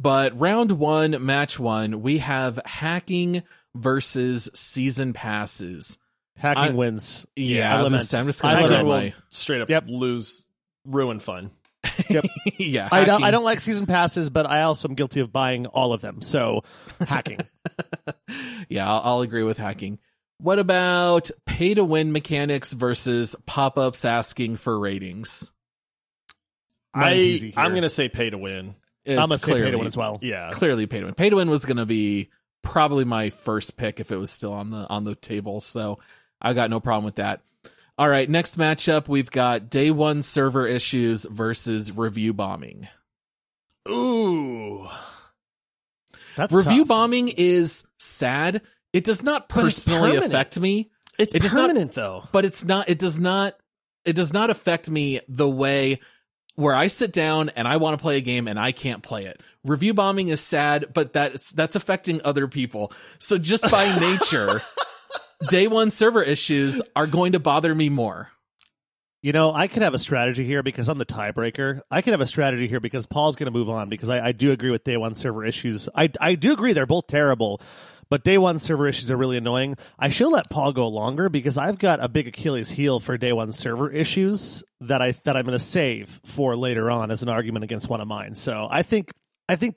But round one, match one, we have hacking versus season passes. Hacking I- wins. Yeah, I, I say, I'm just I gonna Hacking put lament. my will straight up Yep. lose, ruin fun. yeah. I don't. I don't like season passes, but I also am guilty of buying all of them. So hacking. Yeah, I'll, I'll agree with hacking. What about pay to win mechanics versus pop ups asking for ratings? I, I'm going to say pay to win. It's I'm gonna say pay to win as well. Yeah. clearly pay to win. Pay to win was going to be probably my first pick if it was still on the on the table. So I got no problem with that. All right, next matchup we've got day one server issues versus review bombing. Ooh. That's review tough. bombing is sad. It does not personally affect me, It's It does not- permanent, though. but it's not. It does not. It does not affect me the way where I sit down and I want to play a game and I can't play it. Review bombing is sad, but that's that's affecting other people. So just by nature, day one server issues are going to bother me more. You know, I could have a strategy here because I'm the tiebreaker. I could have a strategy here because Paul's going to move on because I, I do agree with day one server issues. I, I do agree they're both terrible, but day one server issues are really annoying. I should let Paul go longer because I've got a big Achilles heel for day one server issues that I that I'm going to save for later on as an argument against one of mine. So I think I think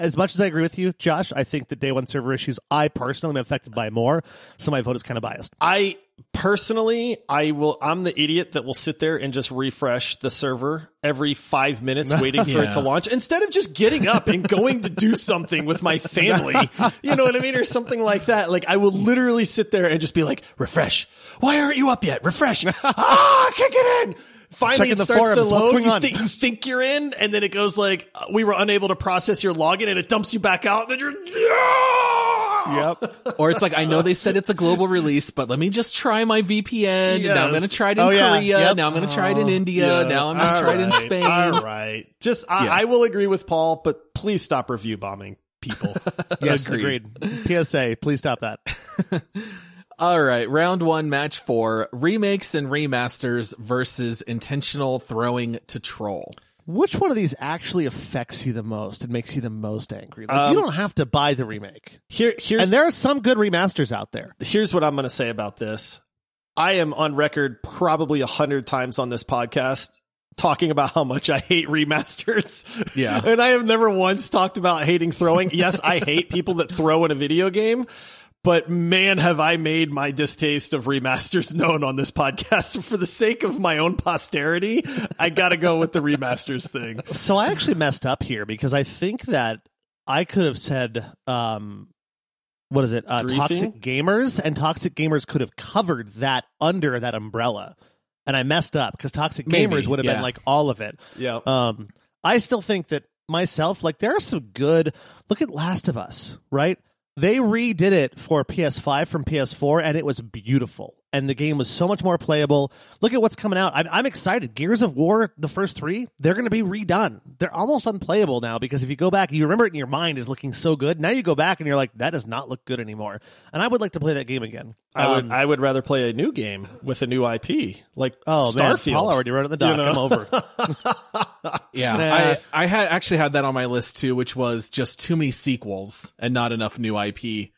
as much as I agree with you, Josh, I think the day one server issues I personally am affected by more. So my vote is kind of biased. I personally, I will. I'm the idiot that will sit there and just refresh the server every five minutes, waiting for it to launch, instead of just getting up and going to do something with my family. You know what I mean, or something like that. Like I will literally sit there and just be like, "Refresh. Why aren't you up yet? Refresh. ah, kick can't in." Finally it the starts to forums. What's load. going You, on? thi- you think you're in, and then it goes like, uh, "We were unable to process your login," and it dumps you back out, and then you're. Yeah! Yep. Or it's like, I know they said it's a global release, but let me just try my VPN. Now I'm going to try it in Oh, yeah. Korea. Yep. Now I'm going to try it in India. Yeah. Now I'm going to All try it in. Spain. All right, just I, Yeah. I will agree with Paul, but please stop review bombing people. Yes, Agreed. agreed. PSA, please stop that. All right, round one, match four remakes and remasters versus intentional throwing to troll. Which one of these actually affects you the most and makes you the most angry? Like, Um, you don't have to buy the remake. Here, here's And there are some good remasters out there. here's what I'm going to say about this. I am on record probably a hundred times on this podcast talking about how much I hate remasters. Yeah. and I have never once talked about hating throwing. Yes, I hate people that throw in a video game. But man, have I made my distaste of remasters known on this podcast. For the sake of my own posterity, I got to go with the remasters thing. So I actually messed up here because I think that I could have said, um, what is it? Uh, toxic gamers and toxic gamers could have covered that under that umbrella. And I messed up because toxic Maybe, gamers would have yeah. been like all of it. Yeah. Um, I still think that myself, like there are some good. Look at Last of Us, right? They redid it for PS5 from PS4, and it was beautiful. And the game was so much more playable. Look at what's coming out. I'm, I'm excited. Gears of War, the first three, they're going to be redone. They're almost unplayable now because if you go back, you remember it in your mind is looking so good. Now you go back and you're like, that does not look good anymore. And I would like to play that game again. I would Um, I would rather play a new game with a new IP like oh man, Starfield. Paul already wrote it in the doc. know? I'm over. Yeah, Nah. I, I had actually had that on my list too, which was just too many sequels and not enough new IP,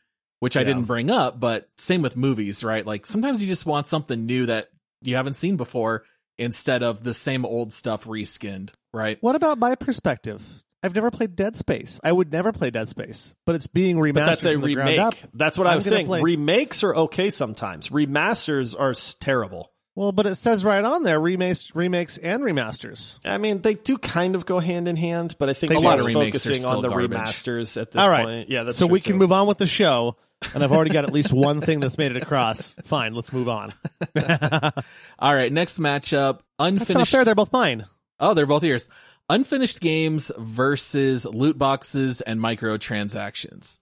which I didn't bring up. But same with movies, right? Like sometimes you just want something new that you haven't seen before instead of the same old stuff reskinned, right? What about my perspective? I've never played Dead Space. I would never play Dead Space, but it's being remastered But that's a from the remake. up. That's what I I'm was saying. play- Remakes are okay sometimes. Remasters are terrible. Well, but it says right on there remakes, remakes and remasters. I mean, they do kind of go hand in hand, but I think a lot of of remakes are focusing on the garbage. remasters at this All right. point. Yeah, that's so true we can too. move on with the show, and I've already got at least one thing that's made it across. Fine, let's move on. All right, next matchup: That's unfinished. not fair. They're both mine. Oh, they're both yours. Unfinished games versus loot boxes and microtransactions.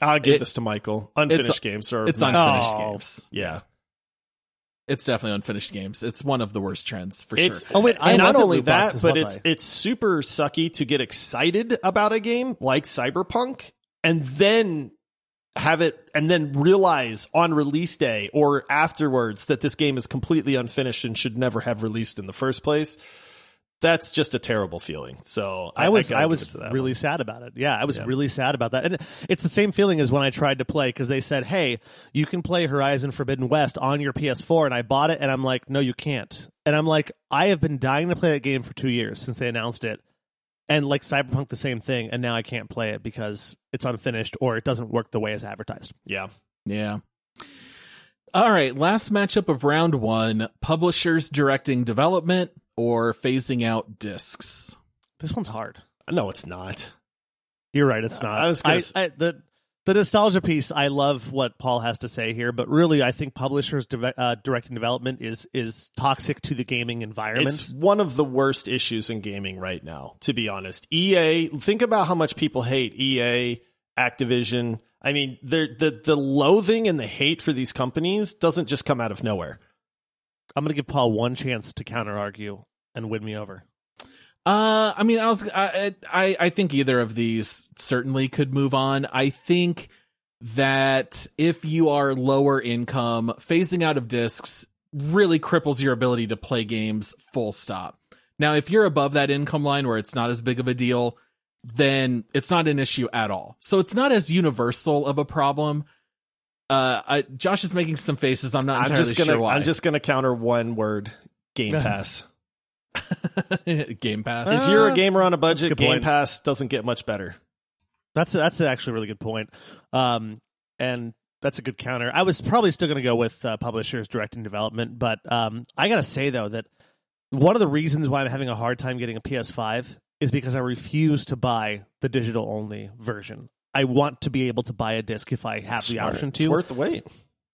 I'll give It- this to Michael. Unfinished it's- games are It's unfinished Oh. games. Yeah, It's definitely unfinished games. It's one of the worst trends for it's sure. Oh, wait, I and not only that, boxes, but it's I? it's super sucky to get excited about a game like Cyberpunk and then have it and then realize on release day or afterwards that this game is completely unfinished and should never have released in the first place. That's just a terrible feeling. So I, I was gotta I, was it to that really one. sad about it. Yeah, I was Yeah. really sad about that. And it's the same feeling as when I tried to play because they said, "Hey, you can play Horizon Forbidden West on your PS4," and I bought it, and I'm like, "No, you can't." And I'm like, I have been dying to play that game for two years since they announced it, and like Cyberpunk, the same thing, and now I can't play it because it's unfinished or it doesn't work the way it's advertised. Yeah. Yeah. All right, last matchup of round one: publishers directing development or phasing out discs. This one's hard. No, it's not. You're right. It's uh, not. I was gonna I, s- I, the the nostalgia piece. I love what Paul has to say here, but really, I think publishers deve- uh, directing development is is toxic to the gaming environment. It's one of the worst issues in gaming right now, to be honest. EA, think about how much people hate EA, Activision. I mean, the the loathing and the hate for these companies doesn't just come out of nowhere. I'm going to give Paul one chance to counter argue and win me over. Uh, I mean, I was, I, I, I think either of these certainly could move on. I think that if you are lower income, phasing out of discs really cripples your ability to play games full stop. Now, if you're above that income line where it's not as big of a deal, then it's not an issue at all. So it's not as universal of a problem. Uh, I, Josh is making some faces. I'm not I'm entirely just gonna sure why. I'm just gonna counter one word: Game Pass. Game Pass. if you're a Uh, gamer on a that's a budget, Game point. Pass doesn't get much better. That's that's actually a really good point. Um, and that's a good counter. I was probably still going to go with uh, publishers directing development, but um, I got to say though that one of the reasons why I'm having a hard time getting a PS5 is because I refuse to buy the digital only version. I want to be able to buy a disc if I have the Smart. option It's to. worth the wait.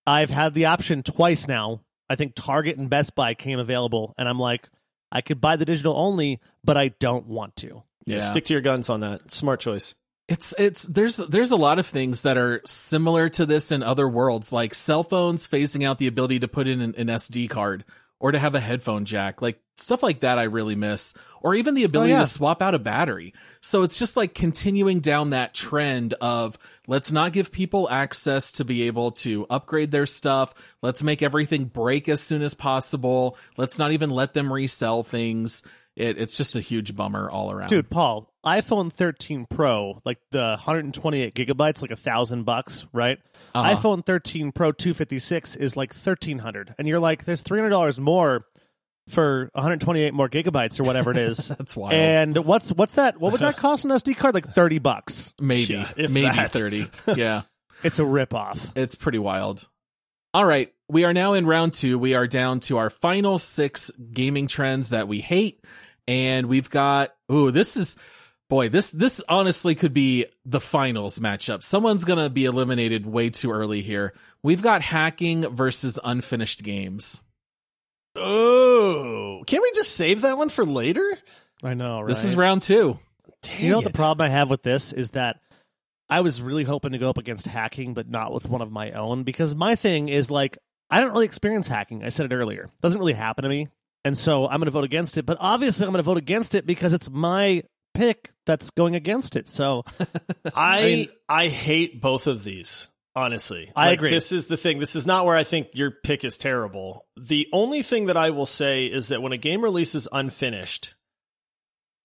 I've had the option twice now. I think Target and Best Buy came available, and I'm like, I could buy the digital only, but I don't want to. Yeah. Stick to your guns on that. Smart choice. It's it's there's there's a lot of things that are similar to this in other worlds, like cell phones phasing out the ability to put in an, an SD card or to have a headphone jack. Like stuff like that I really miss. Or even the oh, ability oh, yeah. to swap out a battery. So it's just like continuing down that trend of let's not give people access to be able to upgrade their stuff. Let's make everything break as soon as possible. Let's not even let them resell things. It, it's just a huge bummer all around. Dude, Paul, iPhone 13 Pro, like the 128 gigabytes, like a thousand bucks, right? Uh-huh. iPhone 13 Pro 256 is like 1300, and you're like, there's 300 dollars more for 128 more gigabytes or whatever it is. That's wild. And what's what's that? What would that cost an SD card? Like 30 bucks, maybe, maybe that. 30. Yeah, it's a rip off. It's pretty wild. All right, we are now in round two. We are down to our final six gaming trends that we hate and we've got ooh, this is boy, this this honestly could be the finals matchup. Someone's gonna be eliminated way too early here. We've got hacking versus unfinished games. Oh, can't we just save that one for later? I know, right? This is round two. Dang you know the problem I have with this is that I was really hoping to go up against hacking, but not with one of my own because my thing is like I don't really experience hacking. I said it earlier. It doesn't really happen to me. And so I'm going to vote against it. But obviously, I'm going to vote against it because it's my pick that's going against it. So I I, mean, I hate both of these. Honestly, I like, agree. This is the thing. This is not where I think your pick is terrible. The only thing that I will say is that when a game releases unfinished,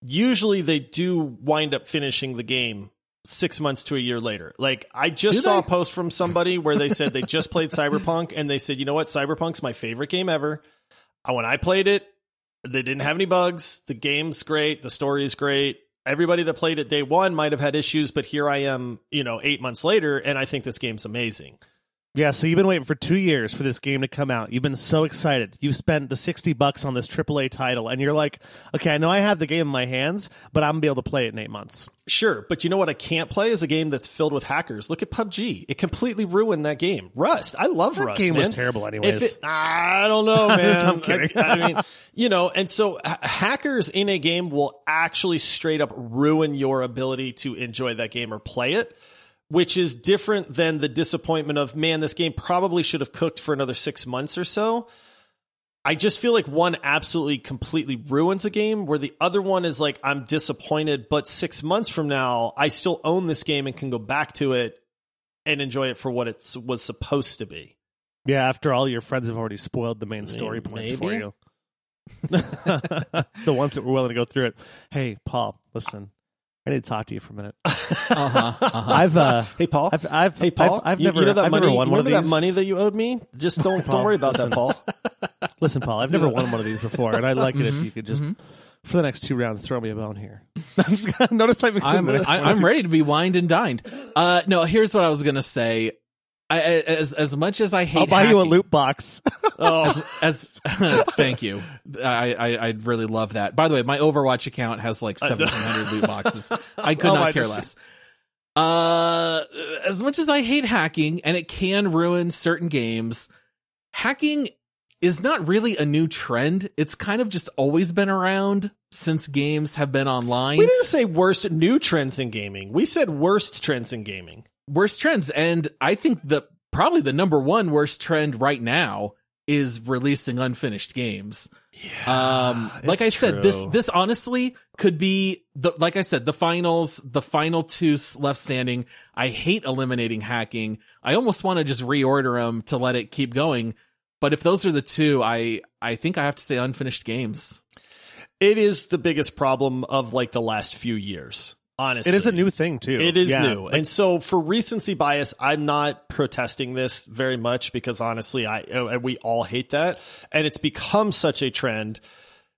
usually they do wind up finishing the game six months to a year later. Like I just do saw they? a post from somebody where they said they just played Cyberpunk and they said, you know what, Cyberpunk's my favorite game ever. Uh, when I played it, they didn't have any bugs. The game's great. The story is great. Everybody that played it day one might have had issues, but here I am, you know, eight months later, and I think this game's amazing. Yeah, so you've been waiting for two years for this game to come out. You've been so excited. You've spent the sixty bucks on this AAA title, and you're like, okay, I know I have the game in my hands, but I'm gonna be able to play it in eight months. Sure, but you know what? I can't play is a game that's filled with hackers. Look at PUBG; it completely ruined that game. Rust, I love that Rust. Game man. was terrible, anyways. It, I don't know, man. I'm kidding. I, I mean, you know, and so hackers in a game will actually straight up ruin your ability to enjoy that game or play it which is different than the disappointment of, man, this game probably should have cooked for another six months or so. I just feel like one absolutely completely ruins a game, where the other one is like, I'm disappointed, but six months from now, I still own this game and can go back to it and enjoy it for what it was supposed to be. Yeah, after all, your friends have already spoiled the main story points for you. the ones that were willing to go through it. Hey, Paul, listen. I need to talk to you for a minute. uh-huh, uh-huh. I've uh, hey Paul. I've, I've hey Paul. I've, I've you, never you know that I've money, never won one of these. that money that you owed me. Just don't don't worry about listen. that, Paul. listen, Paul. I've never won one of these before, and I'd like it mm-hmm, if you could just. Mm-hmm. For the next two rounds, throw me a bone here. I'm just gonna notice I'm I'm, I'm ready to be wined and dined. Uh, no, here's what I was gonna say. I, as as much as I hate, I'll buy hacking, you a loot box. oh. As, as thank you, I, I I'd really love that. By the way, my Overwatch account has like seventeen hundred loot boxes. I could oh, not care less. Uh, as much as I hate hacking, and it can ruin certain games, hacking is not really a new trend. It's kind of just always been around since games have been online. We didn't say worst new trends in gaming. We said worst trends in gaming worst trends. And I think the probably the number one worst trend right now is releasing unfinished games. Yeah, um, like I said, this this honestly could be the like I said, the finals, the final two left standing. I hate eliminating hacking. I almost want to just reorder them to let it keep going. But if those are the two, I I think I have to say unfinished games. It is the biggest problem of like the last few years. Honestly, it is a new thing too. It is yeah. new, and so for recency bias, I'm not protesting this very much because honestly, I uh, we all hate that, and it's become such a trend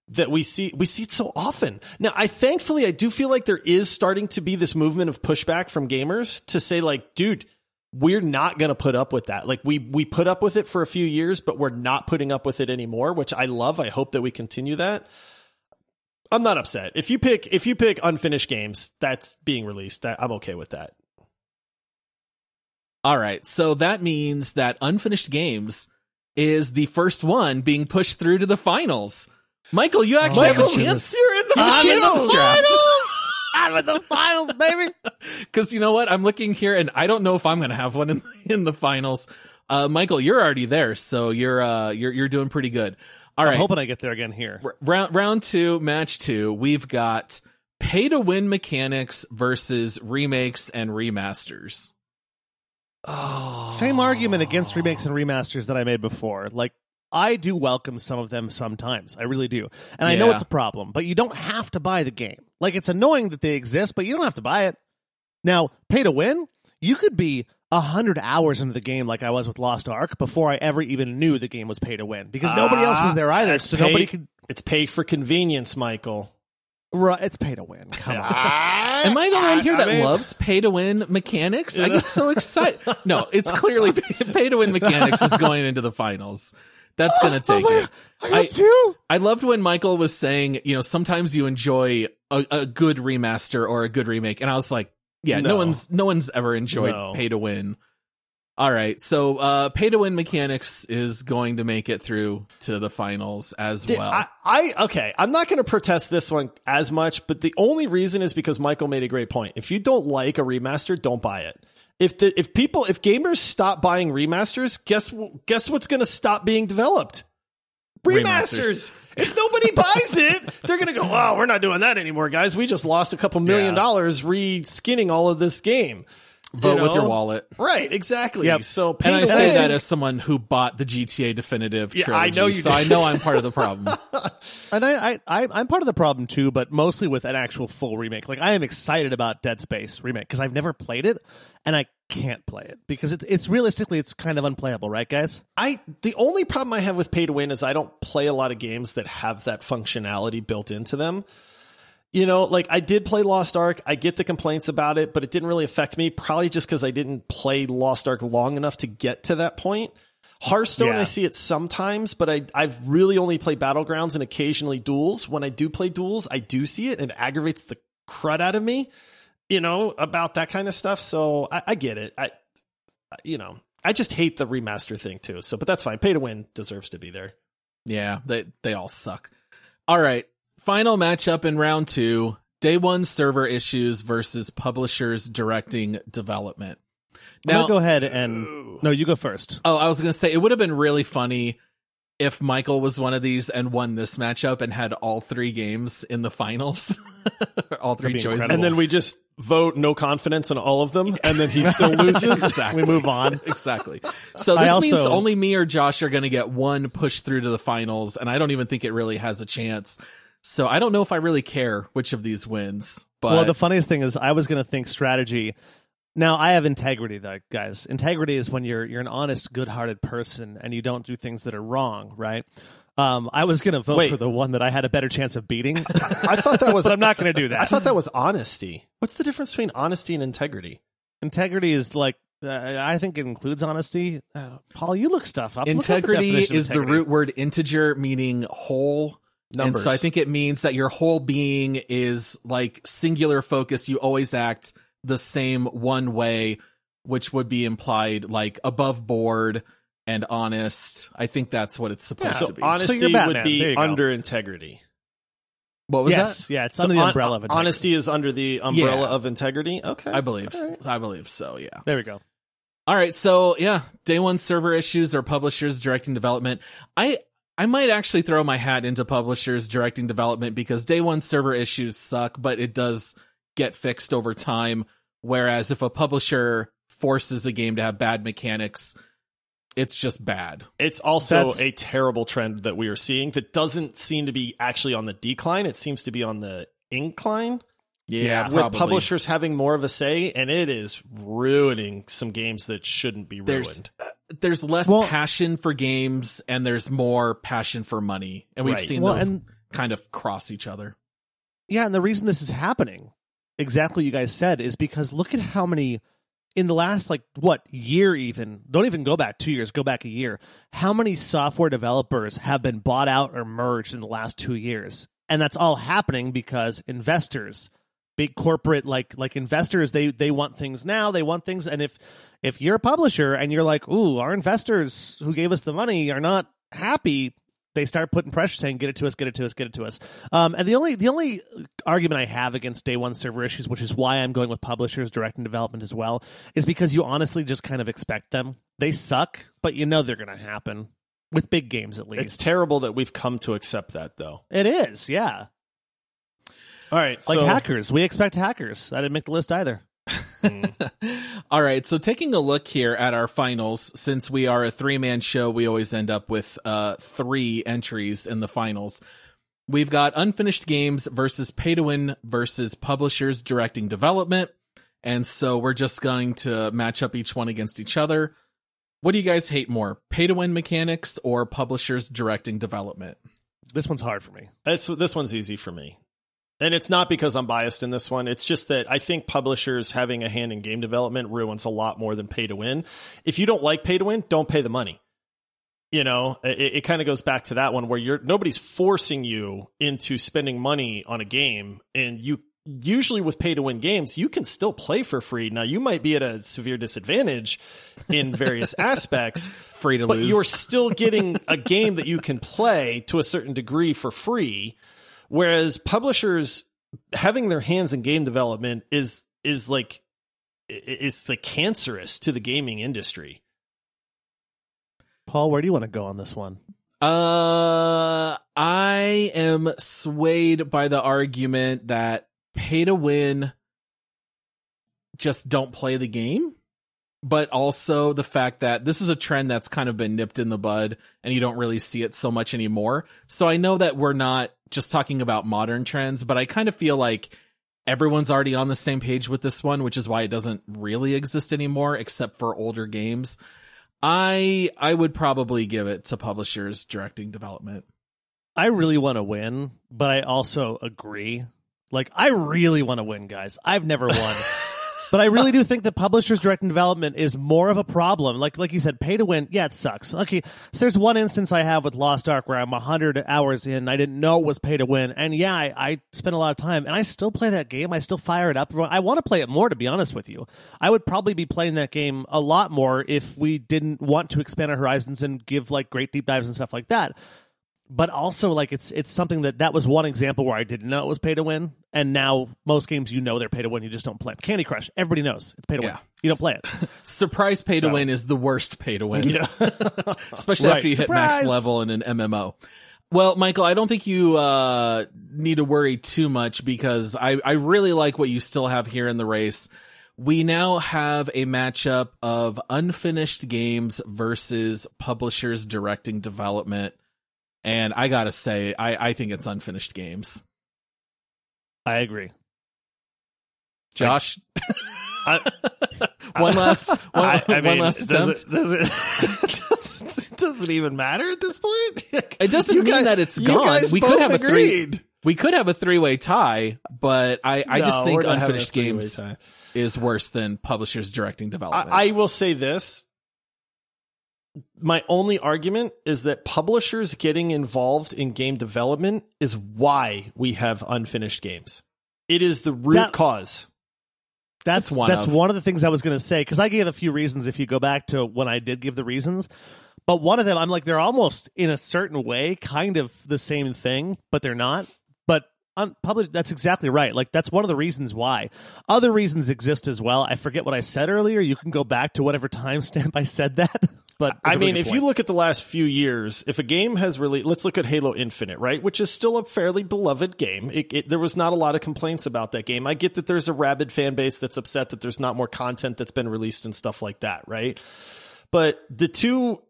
that we see we see it so often. Now, I thankfully I do feel like there is starting to be this movement of pushback from gamers to say like, dude, we're not going to put up with that. Like we we put up with it for a few years, but we're not putting up with it anymore, which I love. I hope that we continue that. I'm not upset. If you pick if you pick unfinished games, that's being released. That I'm okay with that. All right. So that means that unfinished games is the first one being pushed through to the finals. Michael, you actually Michael, have a chance. you're in the I'm in the finals. I'm in the finals, baby. Because you know what? I'm looking here and I don't know if I'm going to have one in, in the finals. Uh, Michael, you're already there. So you're, uh, you're, you're doing pretty good. All I'm hoping I get there again here. R- round round two, match two, we've got pay to win mechanics versus remakes and remasters. Oh. Same argument against remakes and remasters that I made before. Like, I do welcome some of them sometimes. I really do. And I know it's a problem, but you don't have to buy the game. Like, it's annoying that they exist, but you don't have to buy it. Now, pay to win, you could be a hundred hours into the game like I was with Lost Ark before I ever even knew the game was pay to win because nobody else was ah, there either. That's So pay- nobody could. It's pay for convenience, Michael. Right, it's pay to win. Come on. Ah, Am I the one here I that mean- loves pay to win mechanics? I get so excited. No, it's clearly pay to win mechanics is going into the finals. That's going to oh take it. I got I- two. I loved when Michael was saying, you know, sometimes you enjoy a, a good remaster or a good remake, and I was like, yeah, no, No. one's no one's ever enjoyed No. pay to win. All right, so uh, pay to win mechanics is going to make it through to the finals as Did- well. I, I okay. I'm not going to protest this one as much, but the only reason is because Michael made a great point. If you don't like a remaster, don't buy it. If the if people if gamers stop buying remasters, guess guess what's going to stop being developed? Remasters. Remasters. If nobody buys it, they're going to go, "Wow, we're not doing that anymore, guys. We just lost a couple million Yeah. dollars re-skinning all of this game." Vote You with your wallet. Right, exactly. Yep. So pay And I say that as someone who bought the GTA Definitive Yeah, trilogy, I know you so did. I know I'm part of the problem. And I, I, I, I'm part of the problem too, but mostly with an actual full remake. Like I am excited about Dead Space remake because I've never played it, and I can't play it because it's, it's realistically it's kind of unplayable, right, guys? I the only problem I have with pay to win is I don't play a lot of games that have that functionality built into them. You know, like I did play Lost Ark. I get the complaints about it, but it didn't really affect me. Probably just because I didn't play Lost Ark long enough to get to that point. Hearthstone, Yeah. I see it sometimes, but I I've really only played battlegrounds and occasionally duels. When I do play duels, I do see it and it aggravates the crud out of me. You know about that kind of stuff. So I, I get it. I you know I just hate the remaster thing too. So, but that's fine. Pay to win deserves to be there. Yeah, they they all suck. All right, final matchup in round two: day one server issues versus publishers directing development. I'm Now, go ahead and no, you go first. oh, I was gonna say it would have been really funny if Michael was one of these and won this matchup and had all three games in the finals, all three That'd choices. incredible. And then we just vote no confidence in all of them, and then he still loses. exactly. We move on. exactly. So this also- means only me or Josh are going to get one push through to the finals, and I don't even think it really has a chance. So I don't know if I really care which of these wins. But well, the funniest thing is, I was going to think strategy. Now I have integrity, though, guys. Integrity is when you're you're an honest, good-hearted person and you don't do things that are wrong, right? Um, I was going to vote Wait. for the one that I had a better chance of beating, I thought that was. but I'm not going to do that. I thought that was honesty. What's the difference between honesty and integrity? integrity is like uh, I think it includes honesty. Uh, Paul, you look stuff up. Look up the integrity is the root word integer, meaning whole. Numbers. And so I think it means that your whole being is like singular focus. You always act the same one way, which would be implied like above board and honest. I think that's what it's supposed so to be. honesty you're would be There you go. under integrity. what was yes, that? yeah, it's So under the hon- umbrella of integrity. honesty is under the umbrella Yeah. of integrity. Okay, I believe. All right. I believe so. Yeah. There we go. All right, so yeah, day one server issues or publishers directing development. I I might actually throw my hat into publishers directing development because day one server issues suck, but it does get fixed over time. Whereas if a publisher forces a game to have bad mechanics, it's just bad. It's also That's- a terrible trend that we are seeing that doesn't seem to be actually on the decline. It seems to be on the incline. Yeah, with probably. publishers having more of a say, and it is ruining some games that shouldn't be ruined. there's less Well- passion for games and there's more passion for money, and we've Right. seen Well, those and kind of cross each other. Yeah, and the reason this is happening, exactly what you guys said, is because look at how many in the last like what year even don't even go back two years, go back a year. How many software developers have been bought out or merged in the last two years? And that's all happening because investors, big corporate like like investors, they they want things now, they want things, and if if you're a publisher and you're like, ooh, our investors who gave us the money are not happy, they start putting pressure, saying, "Get it to us, get it to us, get it to us." Um, and the only the only argument I have against day one server issues, which is why I'm going with publishers, direct and development as well, is because you honestly just kind of expect them. They suck, but you know they're going to happen with big games at least. It's terrible that we've come to accept that, though. it is, yeah. All right, Like so hackers, we expect hackers. I didn't make the list either. All right, so taking a look here at our finals, since we are a three man show, we always end up with uh, three entries in the finals. We've got unfinished games versus pay to win versus publishers directing development. And so we're just going to match up each one against each other. What do you guys hate more, pay to win mechanics or publishers directing development? This one's hard for me. This, this one's easy for me. And it's not because I'm biased in this one. It's just that I think publishers having a hand in game development ruins a lot more than pay to win. If you don't like pay to win, don't pay the money. You know, it, it kind of goes back to that one where you're nobody's forcing you into spending money on a game, and you usually with pay to win games, you can still play for free. Now you might be at a severe disadvantage in various aspects, Free to but lose. you're still getting a game that you can play to a certain degree for free. Whereas publishers having their hands in game development is is like i- is like cancerous to the gaming industry. Paul, where do you want to go on this one? Uh, I am swayed by the argument that pay to win just don't play the game, but also the fact that this is a trend that's kind of been nipped in the bud and you don't really see it so much anymore. So I know that we're not just talking about modern trends, but I kind of feel like everyone's already on the same page with this one, which is why it doesn't really exist anymore except for older games. I I would probably give it to publishers directing development. I really want to win, but I also agree. Like, I really want to win, guys. I've never won. but I really do think that publishers direct development is more of a problem. Like like you said, pay to win, yeah, it sucks. Okay, so there's one instance I have with Lost Ark where I'm 100 hours in, I didn't know it was pay to win, and yeah, I, I spent a lot of time, and I still play that game. I still fire it up. I want to play it more, to be honest with you. I would probably be playing that game a lot more if we didn't want to expand our horizons and give like great deep dives and stuff like that but also like it's it's something that that was one example where I didn't know it was pay to win, and now most games you know they're pay to win, you just don't play. 'em. Candy Crush, everybody knows it's pay to win. You don't play it. Surprise pay to So- win is the worst pay to win, Yeah. especially Right. after you hit max level in an MMO. Well, Michael, I don't think you uh, need to worry too much because I, I really like what you still have here in the race. We now have a matchup of unfinished games versus publishers directing development. And I gotta say, I, I think it's unfinished games. I agree. Josh, I, one last one, I, I one mean, last does attempt. it, does it, does, does it even matter at this point? It doesn't You mean guys- that it's gone. We could have a three. agreed. We could have a three way tie, but I, I just think we're not having a unfinished games is worse than publishers directing development. I, I will say this. My only argument is that publishers getting involved in game development is why we have unfinished games. It is the root That- cause. That's That's one that's of. one of the things I was going to say because I gave a few reasons. If you go back to when I did give the reasons, but one of them I'm like they're almost in a certain way kind of the same thing, but they're not. But un- public, that's exactly right. Like that's one of the reasons why. Other reasons exist as well. I forget what I said earlier. You can go back to whatever timestamp I said that. But I it's a really mean, if point. you look at the last few years, if a game has really, let's look at Halo Infinite, right, which is still a fairly beloved game. It, it, there was not a lot of complaints about that game. I get that there's a rabid fan base that's upset that there's not more content that's been released and stuff like that, right? But the two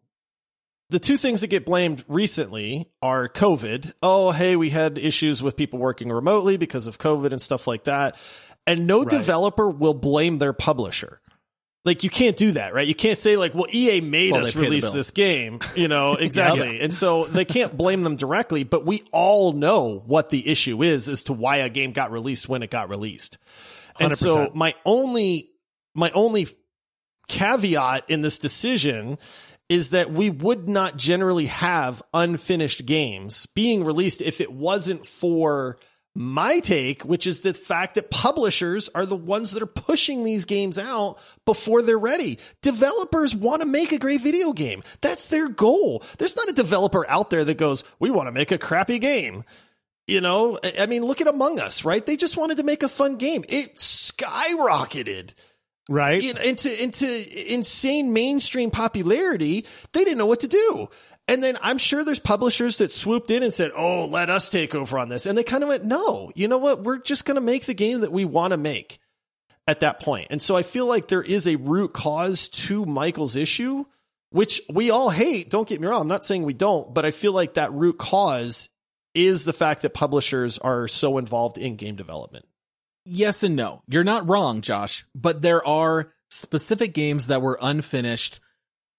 the two things that get blamed recently are COVID. Oh, hey, we had issues with people working remotely because of COVID and stuff like that. And no Right. developer will blame their publisher. Like you can't do that, right? You can't say like, "Well, EA made Well, us they pay the release this game," you know exactly, and so they can't blame them directly. But we all know what the issue is as to why a game got released when it got released. And so my only my only caveat in this decision is that we would not generally have unfinished games being released if it wasn't for my take, which is the fact that publishers are the ones that are pushing these games out before they're ready. Developers want to make a great video game. That's their goal. There's not a developer out there that goes, we want to make a crappy game. You know, I mean, look at Among Us, right? They just wanted to make a fun game. It skyrocketed right into into insane mainstream popularity. They didn't know what to do. And then I'm sure there's publishers that swooped in and said, "Oh, let us take over on this." And they kind of went, "No, you know what? We're just going to make the game that we want to make." At that point. And so I feel like there is a root cause to Michael's issue, which we all hate. Don't get me wrong. I'm not saying we don't, but I feel like that root cause is the fact that publishers are so involved in game development. Yes and no. You're not wrong, Josh, but there are specific games that were unfinished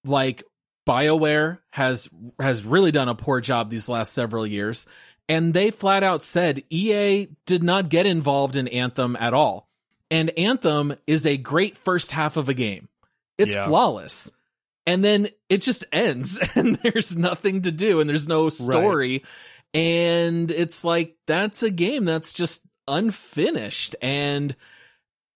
like BioWare has has really done a poor job these last several years and they flat out said EA did not get involved in Anthem at all. And Anthem is a great first half of a game. It's Yeah. flawless. And then it just ends and there's nothing to do and there's no story. And it's like, that's a game that's just unfinished. And,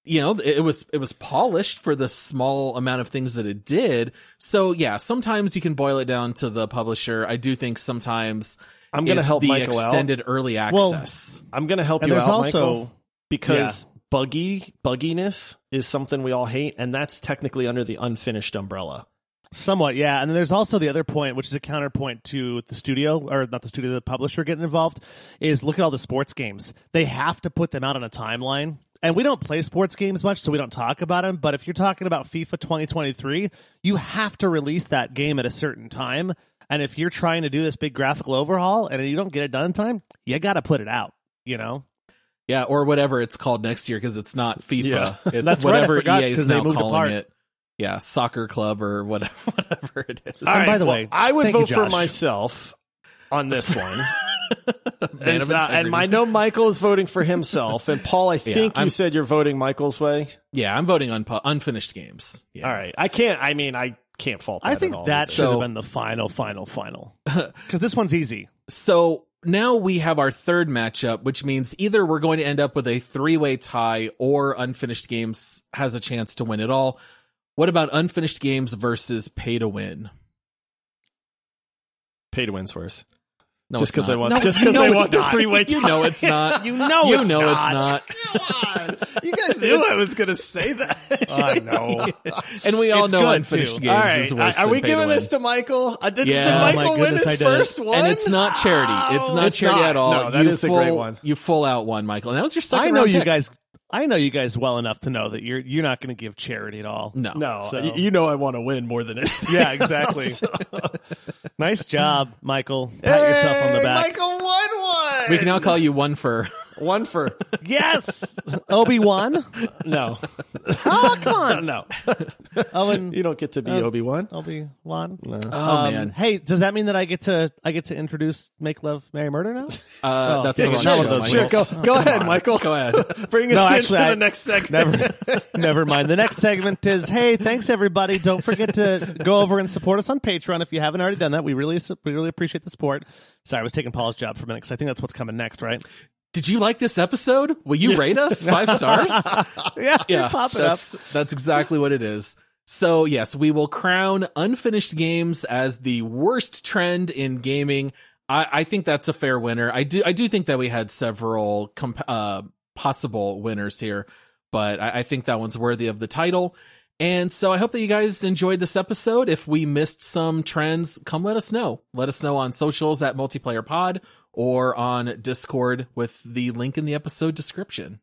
you know, it was, it was polished for the small amount of things that it did. So yeah, sometimes you can boil it down to the publisher. I do think sometimes I'm going to it's help the Michael out. extended early Well, access. I'm going to help and you there's out, also Michael, because buggy bugginess is something we all hate, and that's technically under the unfinished umbrella. Somewhat, yeah. And then there's also the other point, which is a counterpoint to the studio, or not the studio, the publisher getting involved, is look at all the sports games. They have to put them out on a timeline. And we don't play sports games much, so we don't talk about them. But if you're talking about FIFA 2023, you have to release that game at a certain time. And if you're trying to do this big graphical overhaul and you don't get it done in time, you got to put it out, you know? Yeah, or whatever it's called next year because it's not FIFA. Yeah. It's That's right, I whatever forgot, EA is 'cause they now moved calling apart. it. Yeah, soccer club or whatever, whatever it is. And by the way, I would thank you, vote for myself on this one. Man and, of uh, and. I know Michael is voting for himself. And Paul, I think you said you're voting Michael's way. yeah, I'm voting on pu- unfinished games. Yeah. All right. I can't, I mean, I can't fault that I think at all. that It's- should have been the final, final, final. Because this one's easy. So now we have our third matchup, which means either we're going to end up with a three way tie or unfinished games has a chance to win it all. What about unfinished games versus pay to win? pay to win's worse. No, just because I want, No, just because I want the not. three way You know it's not. You know it's not. you it's know not. it's not. you guys knew I was going to say that. I know. And we all It's know good, unfinished too. games All right. is worse Are than we pay giving to this to Michael? Uh, did, Yeah. did Oh, Michael my win goodness, his first one? And it's not charity. It's not It's charity not. at all. No, that you is a full, great one. You full out one, Michael. And that was your second I know round you pick. guys. I know you guys well enough to know that you're you're not going to give charity at all. No. No, So- y- you know I want to win more than anything. Yeah, exactly. nice job, Michael. Pat yourself on the back. Michael won one. We can now call you one for. One for Yes, Obi Wan. no, Oh, come on. no. Owen You don't get to be Uh, Obi Wan. Obi Wan. Oh, Um, man. Hey, does that mean that I get to I get to introduce Make Love Marry Murder now? Uh, Oh, that's yeah, the wrong not show, one of those Sure, Michael. go go ahead, Michael. Go ahead. Bring us No, into actually, the next segment. Never, never mind. The next segment is hey, thanks everybody. Don't forget to go over and support us on Patreon if you haven't already done that. We really we really appreciate the support. Sorry, I was taking Paul's job for a minute because I think that's what's coming next, right? Did you like this episode? Will you rate us five stars? Yeah, yeah, pop it up. that's that's exactly what it is. So yes, we will crown unfinished games as the worst trend in gaming. I, I think that's a fair winner. I do I do think that we had several comp- uh, possible winners here, but I, I think that one's worthy of the title. And so I hope that you guys enjoyed this episode. If we missed some trends, come let us know. Let us know on socials at multiplayer pod or on Discord with the link in the episode description.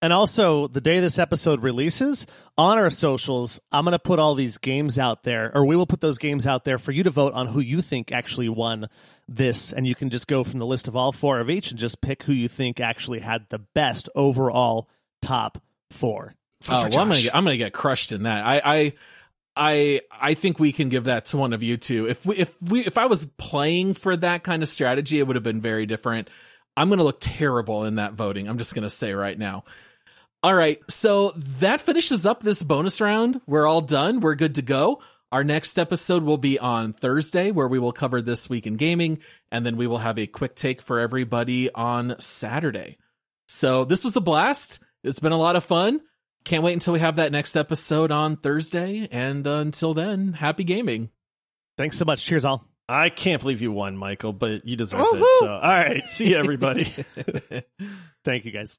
And also, the day this episode releases on our socials, I'm going to put all these games out there, or we will put those games out there for you to vote on who you think actually won this. And you can just go from the list of all four of each and just pick who you think actually had the best overall top four. Oh, well, I'm gonna get, I'm gonna get crushed in that. I, I, I, I think we can give that to one of you two. If we, if we, if I was playing for that kind of strategy, it would have been very different. I'm gonna look terrible in that voting. I'm just gonna say right now. All right, so that finishes up this bonus round. We're all done. We're good to go. Our next episode will be on Thursday, where we will cover this week in gaming, and then we will have a quick take for everybody on Saturday. So this was a blast. It's been a lot of fun. Can't wait until we have that next episode on Thursday. And uh, until then, happy gaming. Thanks so much. Cheers, all. I can't believe you won, Michael, but you deserve Woo-hoo! it. So, all right. See you, everybody. Thank you, guys.